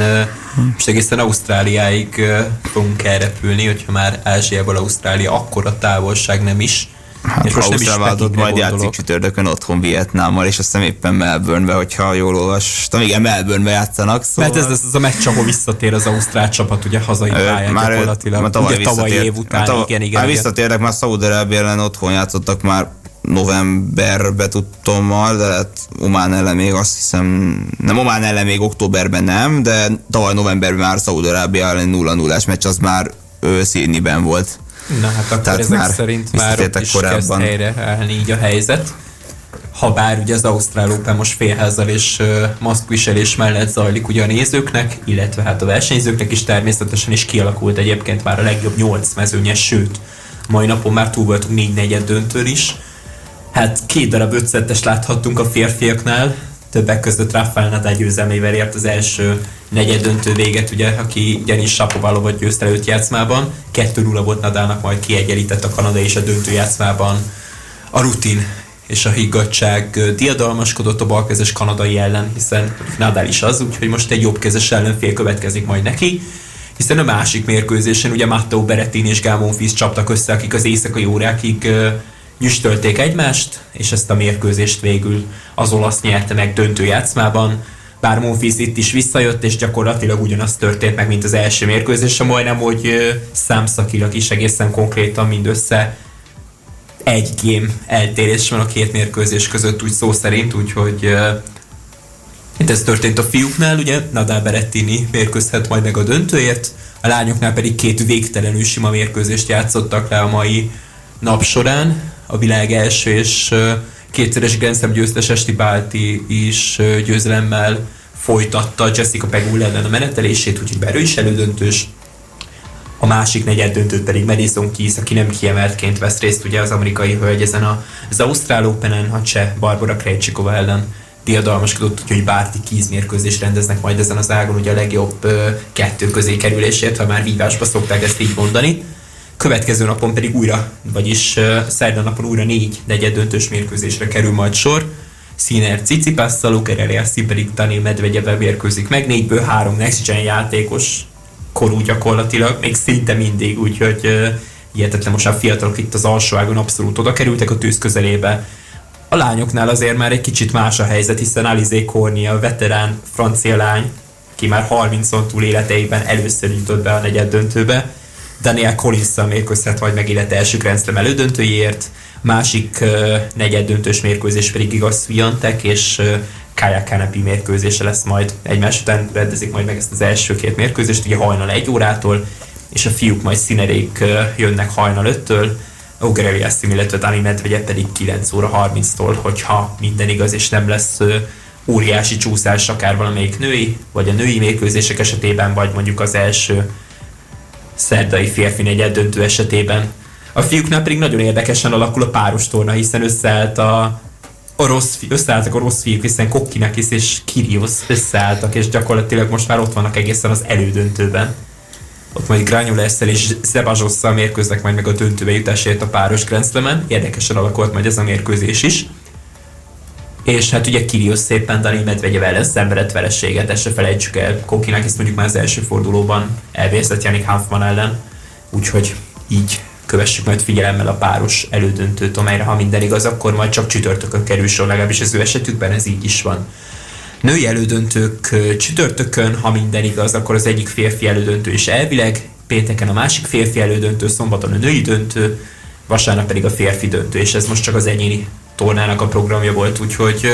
most egészen Ausztráliáig fogunk elrepülni, hogyha már Ázsiából Ausztrália akkora távolság nem is. Hát és most Ausztrál váltott majd játszik csütörtökön otthon Vietnámmal, és azt hiszem éppen Melbourne-be, hogyha jól olvastam. Igen, Melbourne-be játszanak. Szóval... Mert ez, ez az a meccs, ahol visszatér az Ausztrál csapat, ugye hazai pályán már gyakorlatilag. Már tavaly, ugye tavaly év után, már tavaly, igen, igen. Már visszatérnek, már Szaúd-Arábia ellen otthon játszottak már novemberbe tudtommal, de hát Omán ellen még azt hiszem, nem Omán ellen még októberben nem, de tavaly novemberben már Szaúd-Arábia ellen 0-0-ás meccs, az már Széniben volt. Na hát akkor Tehát ezek már szerint már ott is korábban. kezd helyreállni így a helyzet. Ha bár ugye az Ausztrál Open most félházzal és maszkviselés mellett zajlik ugye a nézőknek, illetve hát a versenyzőknek is természetesen is kialakult egyébként már a legjobb nyolc mezőnyes, sőt, mai napon már túl voltunk négy negyed döntől is. Hát két darab ötszettes láthattunk a férfiaknál, többek között Rafael Nadal győzelmével ért az első negyed döntő véget, ugye, aki Janis Sapovalovat győzte előtt játszmában. 2-0 volt Nadalnak, majd kiegyenlített a Kanada és a döntő játszmában a rutin és a higgadság diadalmaskodott a balkezes kanadai ellen, hiszen Nadal is az, úgyhogy most egy jobbkezes ellenfél következik majd neki hiszen a másik mérkőzésen ugye Matteo Berettini és Gámon Fisz csaptak össze, akik az éjszakai órákig nyüstölték egymást, és ezt a mérkőzést végül az olasz nyerte meg döntő játszmában. Bár Monfils itt is visszajött, és gyakorlatilag ugyanaz történt meg, mint az első mérkőzés, majdnem, hogy számszakilag is egészen konkrétan mindössze egy game eltérés van a két mérkőzés között, úgy szó szerint, úgyhogy itt ez történt a fiúknál, ugye Nadal Berettini mérkőzhet majd meg a döntőért, a lányoknál pedig két végtelenül sima mérkőzést játszottak le a mai nap során a világ első és kétszeres Grand Slam győztes Bálti is győzelemmel folytatta Jessica Pegul ellen a menetelését, úgyhogy Berő is elődöntős. A másik negyed döntőt pedig Madison Keys, aki nem kiemeltként vesz részt ugye az amerikai hölgy ezen az Ausztrál Open-en, a cseh Barbara Krejcsikova ellen diadalmaskodott, úgyhogy Bárti Keys mérkőzést rendeznek majd ezen az ágon, ugye a legjobb kettő közé kerülésért, ha már vívásba szokták ezt így mondani következő napon pedig újra, vagyis szerda napon újra négy negyed döntős mérkőzésre kerül majd sor. Színer Cicipasszal, Luker Eliassi pedig Daniel Medvegyevel mérkőzik meg, négyből három next gen játékos korú gyakorlatilag, még szinte mindig, úgyhogy hihetetlen most a fiatalok itt az alsóágon abszolút oda kerültek a tűz közelébe. A lányoknál azért már egy kicsit más a helyzet, hiszen Alizé Kornia, veterán francia lány, ki már 30-on túl életeiben először jutott be a negyed döntőbe, Daniel collins mérkőzhet majd meg élet első Grand elődöntőjéért, másik uh, negyed döntős mérkőzés pedig igaz Sviantek és uh, Kaya Kanepi mérkőzése lesz majd egymás után rendezik majd meg ezt az első két mérkőzést, ugye hajnal egy órától, és a fiúk majd színerék uh, jönnek hajnal öttől, Ogereli Eszim, illetve Dani Medvegye pedig 9 óra 30-tól, hogyha minden igaz és nem lesz uh, óriási csúszás akár valamelyik női, vagy a női mérkőzések esetében, vagy mondjuk az első szerdai férfi negyed döntő esetében. A fiúknál pedig nagyon érdekesen alakul a páros torna, hiszen összeállt a, rossz, összeálltak rossz fiúk, hiszen Kokkinakis és Kirios összeálltak, és gyakorlatilag most már ott vannak egészen az elődöntőben. Ott majd Granulesszel és Zebazsosszal mérkőznek majd meg a döntőbe jutásért a páros Grand Érdekesen alakult majd ez a mérkőzés is és hát ugye Kirios szépen Dani Medvegyev ellen szenvedett vereséget, ezt se felejtsük el. Kokinak is mondjuk már az első fordulóban elvérzett Janik Hanfman ellen, úgyhogy így kövessük majd figyelemmel a páros elődöntőt, amelyre ha minden igaz, akkor majd csak csütörtökön kerül sor, legalábbis az ő esetükben ez így is van. Női elődöntők csütörtökön, ha minden igaz, akkor az egyik férfi elődöntő is elvileg, pénteken a másik férfi elődöntő, szombaton a női döntő, vasárnap pedig a férfi döntő, és ez most csak az egyéni tornának a programja volt, úgyhogy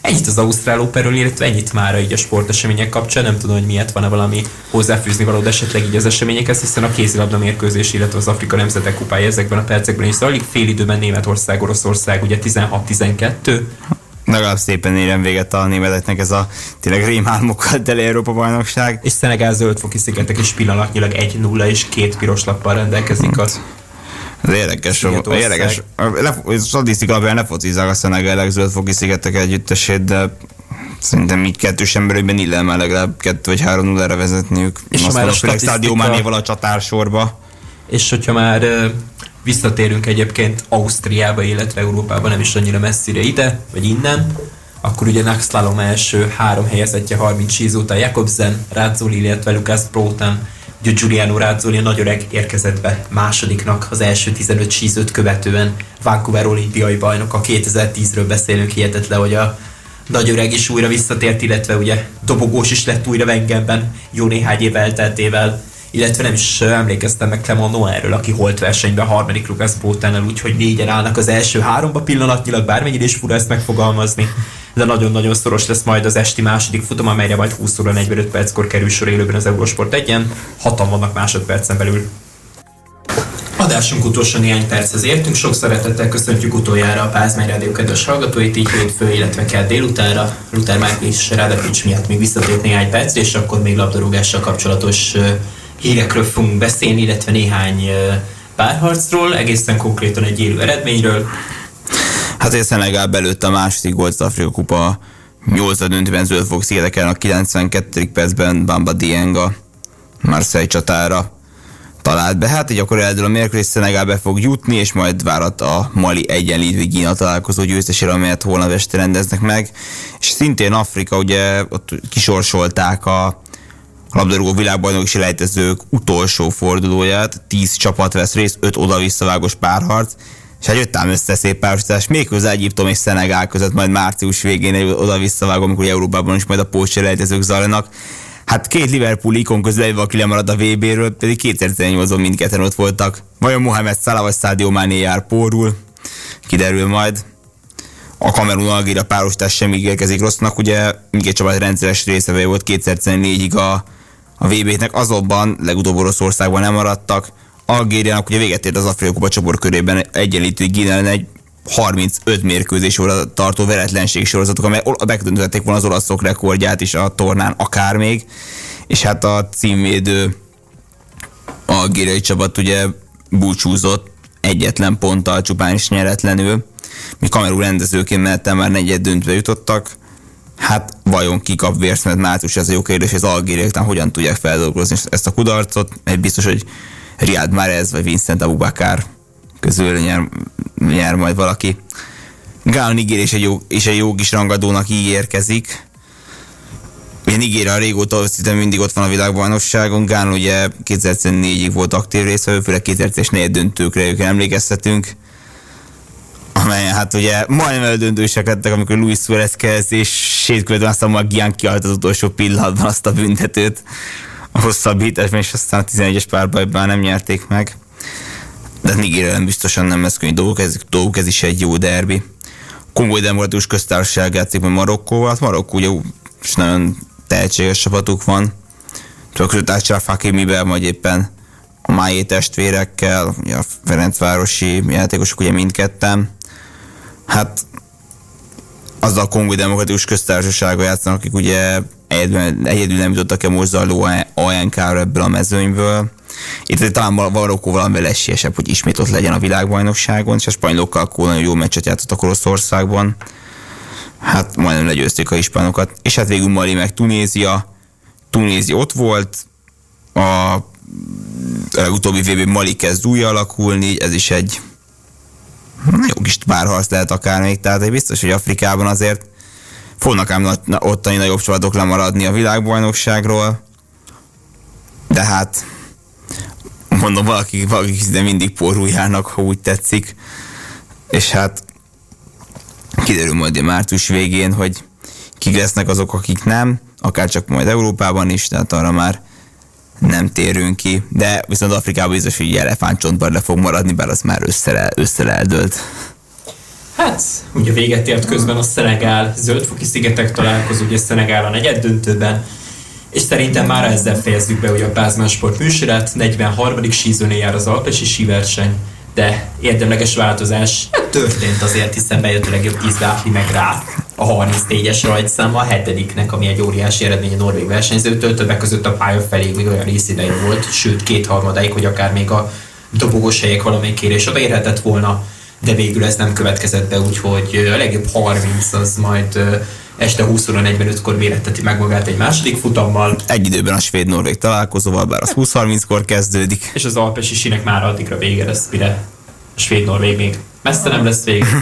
ennyit az Ausztrál Operről, illetve ennyit már így a sportesemények kapcsán. Nem tudom, hogy miért van-e valami hozzáfűzni való esetleg így az eseményekhez, hiszen a kézilabda mérkőzés, illetve az Afrika Nemzetek Kupája ezekben a percekben is zajlik. Fél időben Németország, Oroszország, ugye 16-12 legalább szépen érem véget a németeknek ez a tényleg rémálmokkal teli Európa bajnokság. És Szenegál zöldfoki szigetek is pillanatnyilag 1-0 és két piros lappal rendelkezik. Az ez érdekes, érdekes. Le, statisztika alapján lefocizzák a Szenegelek zöldfoki szigetek együttesét, de szerintem így kettős emberekben illemmel legalább kettő vagy három nullára vezetniük. És Aztán már a statisztika... stádiómánéval a csatársorba. És hogyha már visszatérünk egyébként Ausztriába, illetve Európába nem is annyira messzire ide, vagy innen, akkor ugye Slalom első három helyezettje 30 síz után Jakobsen, Rázzoli, illetve Lukász Próten, Giuliano Rázzoli a nagy érkezett be másodiknak az első 15 sízőt követően. Vancouver olimpiai bajnok, a 2010-ről beszélünk, hihetetlen, hogy a nagy öreg is újra visszatért, illetve ugye dobogós is lett újra Wengenben jó néhány év elteltével. Illetve nem is emlékeztem meg Clement Noelről, aki holt versenyben harmadik Lucas Bótánál, úgyhogy négyen állnak az első háromba pillanatnyilag, bármennyire is fura ezt megfogalmazni, de nagyon-nagyon szoros lesz majd az esti második futam, amelyre majd 20 óra 45 perckor kerül sor élőben az Eurosport egyen, hatan vannak másodpercen belül. Adásunk utolsó néhány perchez értünk, sok szeretettel köszöntjük utoljára a Pázmány Rádió kedves hallgatóit, így hétfő, illetve kell délutára. Luther Márk és Rádapics miatt még visszatért néhány perc, és akkor még labdarúgással kapcsolatos hírekről fogunk beszélni, illetve néhány párharcról, egészen konkrétan egy élő eredményről. Hát a Szenegál belőtt a második volt az Afrika Kupa 8 döntőben Zöldfok szigeteken a 92. percben Bamba Dienga Marseille csatára talált be. Hát így akkor eldől a mérkőzés Szenegál be fog jutni, és majd várat a Mali egyenlítő Gína találkozó győztesére, amelyet holnap este rendeznek meg. És szintén Afrika, ugye ott kisorsolták a labdarúgó világbajnoki lejtezők utolsó fordulóját, 10 csapat vesz részt, 5 oda-visszavágos párharc, és hát jött ám össze szép párosítás, méghozzá Egyiptom és Szenegál között majd március végén egy oda-visszavágó, amikor Európában is majd a pótselejtezők zajlanak. Hát két Liverpool ikon közül aki lemarad a VB-ről, pedig 2018-ban mindketten ott voltak. Vajon Mohamed Salah vagy Sadio Mané jár pórul? Kiderül majd. A Kamerun Algéria párosítás sem ígérkezik rossznak, ugye mindkét csapat rendszeres részevő volt 2014-ig a a VB-nek, azonban legutóbb Oroszországban nem maradtak. Algériának ugye véget ért az Afrika Kupa csoport körében egyenlítő Guinea egy 35 mérkőzés óra tartó veretlenség sorozatok, amely megdöntötték volna az olaszok rekordját is a tornán akár még, és hát a címvédő algériai csapat ugye búcsúzott egyetlen ponttal csupán is nyeretlenül, mi kamerú rendezőként mellettem már negyed döntve jutottak, Hát vajon ki kap mert március, ez a jó kérdés, az algériek hogyan tudják feldolgozni ezt a kudarcot, egy biztos, hogy Riyad Mahrez vagy Vincent Abubakar közül nyer, nyer majd valaki. Gál Niger is egy jó, és egy jó kis rangadónak így érkezik. Ugye Niger a régóta szinte mindig ott van a világbajnokságon. Gán ugye 2004-ig volt aktív része, főleg 2004 döntőkre ők emlékeztetünk amelyen hát ugye majdnem eldöntősek lettek, amikor Luis Suarez kezd, és sétkövetően aztán a Gian kiállt az utolsó pillanatban azt a büntetőt a hosszabbításban, és aztán a 11-es párbajban nem nyerték meg. De nem biztosan nem lesz könnyű dolgok, ez, dolgok, ez is egy jó derbi. Kongói Demokratikus Köztársaság játszik majd Marokkóval, hát Marokkó ugye és nagyon tehetséges csapatuk van. Csak között Ácsraf Hakimivel, majd éppen a Májé testvérekkel, ugye a Ferencvárosi játékosok ugye mindketten. Hát azzal a Kongói Demokratikus Köztársasággal játszanak, akik ugye egyedül, nem jutottak e most zajló ANK-ra ebből a mezőnyből. Itt talán Marokkó valamivel esélyesebb, hogy ismét ott legyen a világbajnokságon, és a spanyolokkal nagyon jó meccset játszottak Oroszországban. Hát majdnem legyőzték a hispánokat. És hát végül Mali meg Tunézia. Tunézia ott volt, a legutóbbi VB Mali kezd új alakulni, ez is egy jó kis párharc lehet akár még, tehát biztos, hogy Afrikában azért fognak ám ottani nagyobb csapatok lemaradni a világbajnokságról, de hát mondom, valaki, valaki de mindig porújárnak, ha úgy tetszik, és hát kiderül majd a március végén, hogy kik lesznek azok, akik nem, akár csak majd Európában is, tehát arra már nem térünk ki, de viszont Afrikában biztos, hogy elefántcsontban le fog maradni, bár az már össze, össze. Hát, ugye véget ért közben a Szenegál. Zöldfoki szigetek találkozó, ugye Szenegál a negyed döntőben, és szerintem már ezzel fejezzük be ugye a Pázmán Sport műsorát, 43. sízónél jár az Alpesi síverseny, de érdemleges változás. Hát történt azért, hiszen bejött a legjobb 10 gáfli meg rá. A 34-es rajtszám a hetediknek, ami egy óriási eredmény a norvég versenyzőtől, többek között a pálya felé még olyan részidei volt, sőt két harmadáig, hogy akár még a dobogós helyek valamelyik kérés odaérhetett volna, de végül ez nem következett be, úgyhogy a legjobb 30 az majd este 20 óra 45-kor méretteti meg magát egy második futammal. Egy időben a svéd-norvég találkozóval, bár az 20-30-kor kezdődik. És az alpesi sínek már addigra vége lesz, mire A svéd-norvég még messze nem lesz vég.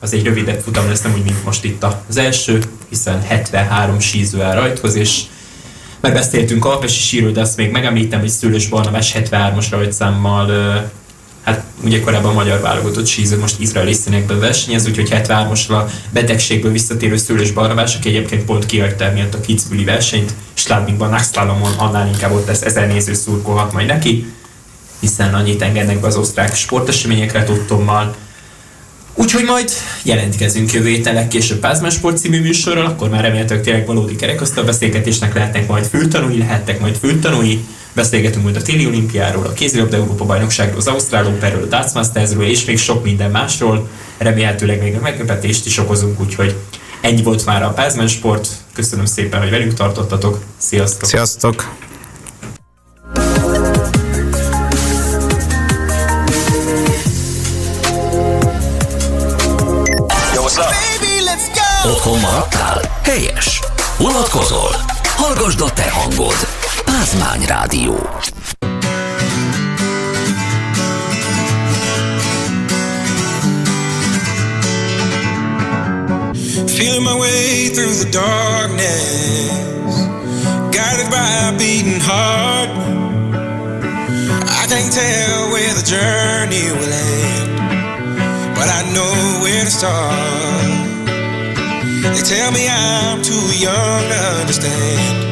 Az egy rövidebb futam lesz, nem úgy, mint most itt az első, hiszen 73 síző áll rajthoz, és megbeszéltünk Alpesi síről, de azt még megemlítem, hogy Szőlős Barnabás 73-as rajtszámmal hát ugye korábban a magyar válogatott síző most izraeli színekben versenyez, úgyhogy 73-asra a betegségből visszatérő Szőlős Barnabás, aki egyébként pont kihagyta miatt a Kitzbüheli versenyt, Sládmingban, Naxtalomon annál inkább ott lesz ezer néző szurkolhat majd neki, hiszen annyit engednek be az osztrák sporteseményekre tudtommal. Úgyhogy majd jelentkezünk jövő héten legkésőbb Pázmán Sport című műsorral, akkor már remélhetőleg tényleg valódi kerekasztal beszélgetésnek lehetnek majd fültanúi, lehettek majd fültanúi. Beszélgetünk majd a téli olimpiáról, a kézilabda Európa bajnokságról, az Ausztrál Operről, a Darts Mastersről és még sok minden másról. Remélhetőleg még a meglepetést is okozunk, úgyhogy ennyi volt már a Pázmán Sport. Köszönöm szépen, hogy velünk tartottatok. Sziasztok! Sziasztok! Otthon maradtál? Helyes! Unatkozol? Hallgasd a te hangod! Pázmány Rádió Feel my way through the darkness Guided by a beating heart. I can't tell where the journey will end But I know where to start. They tell me I'm too young to understand.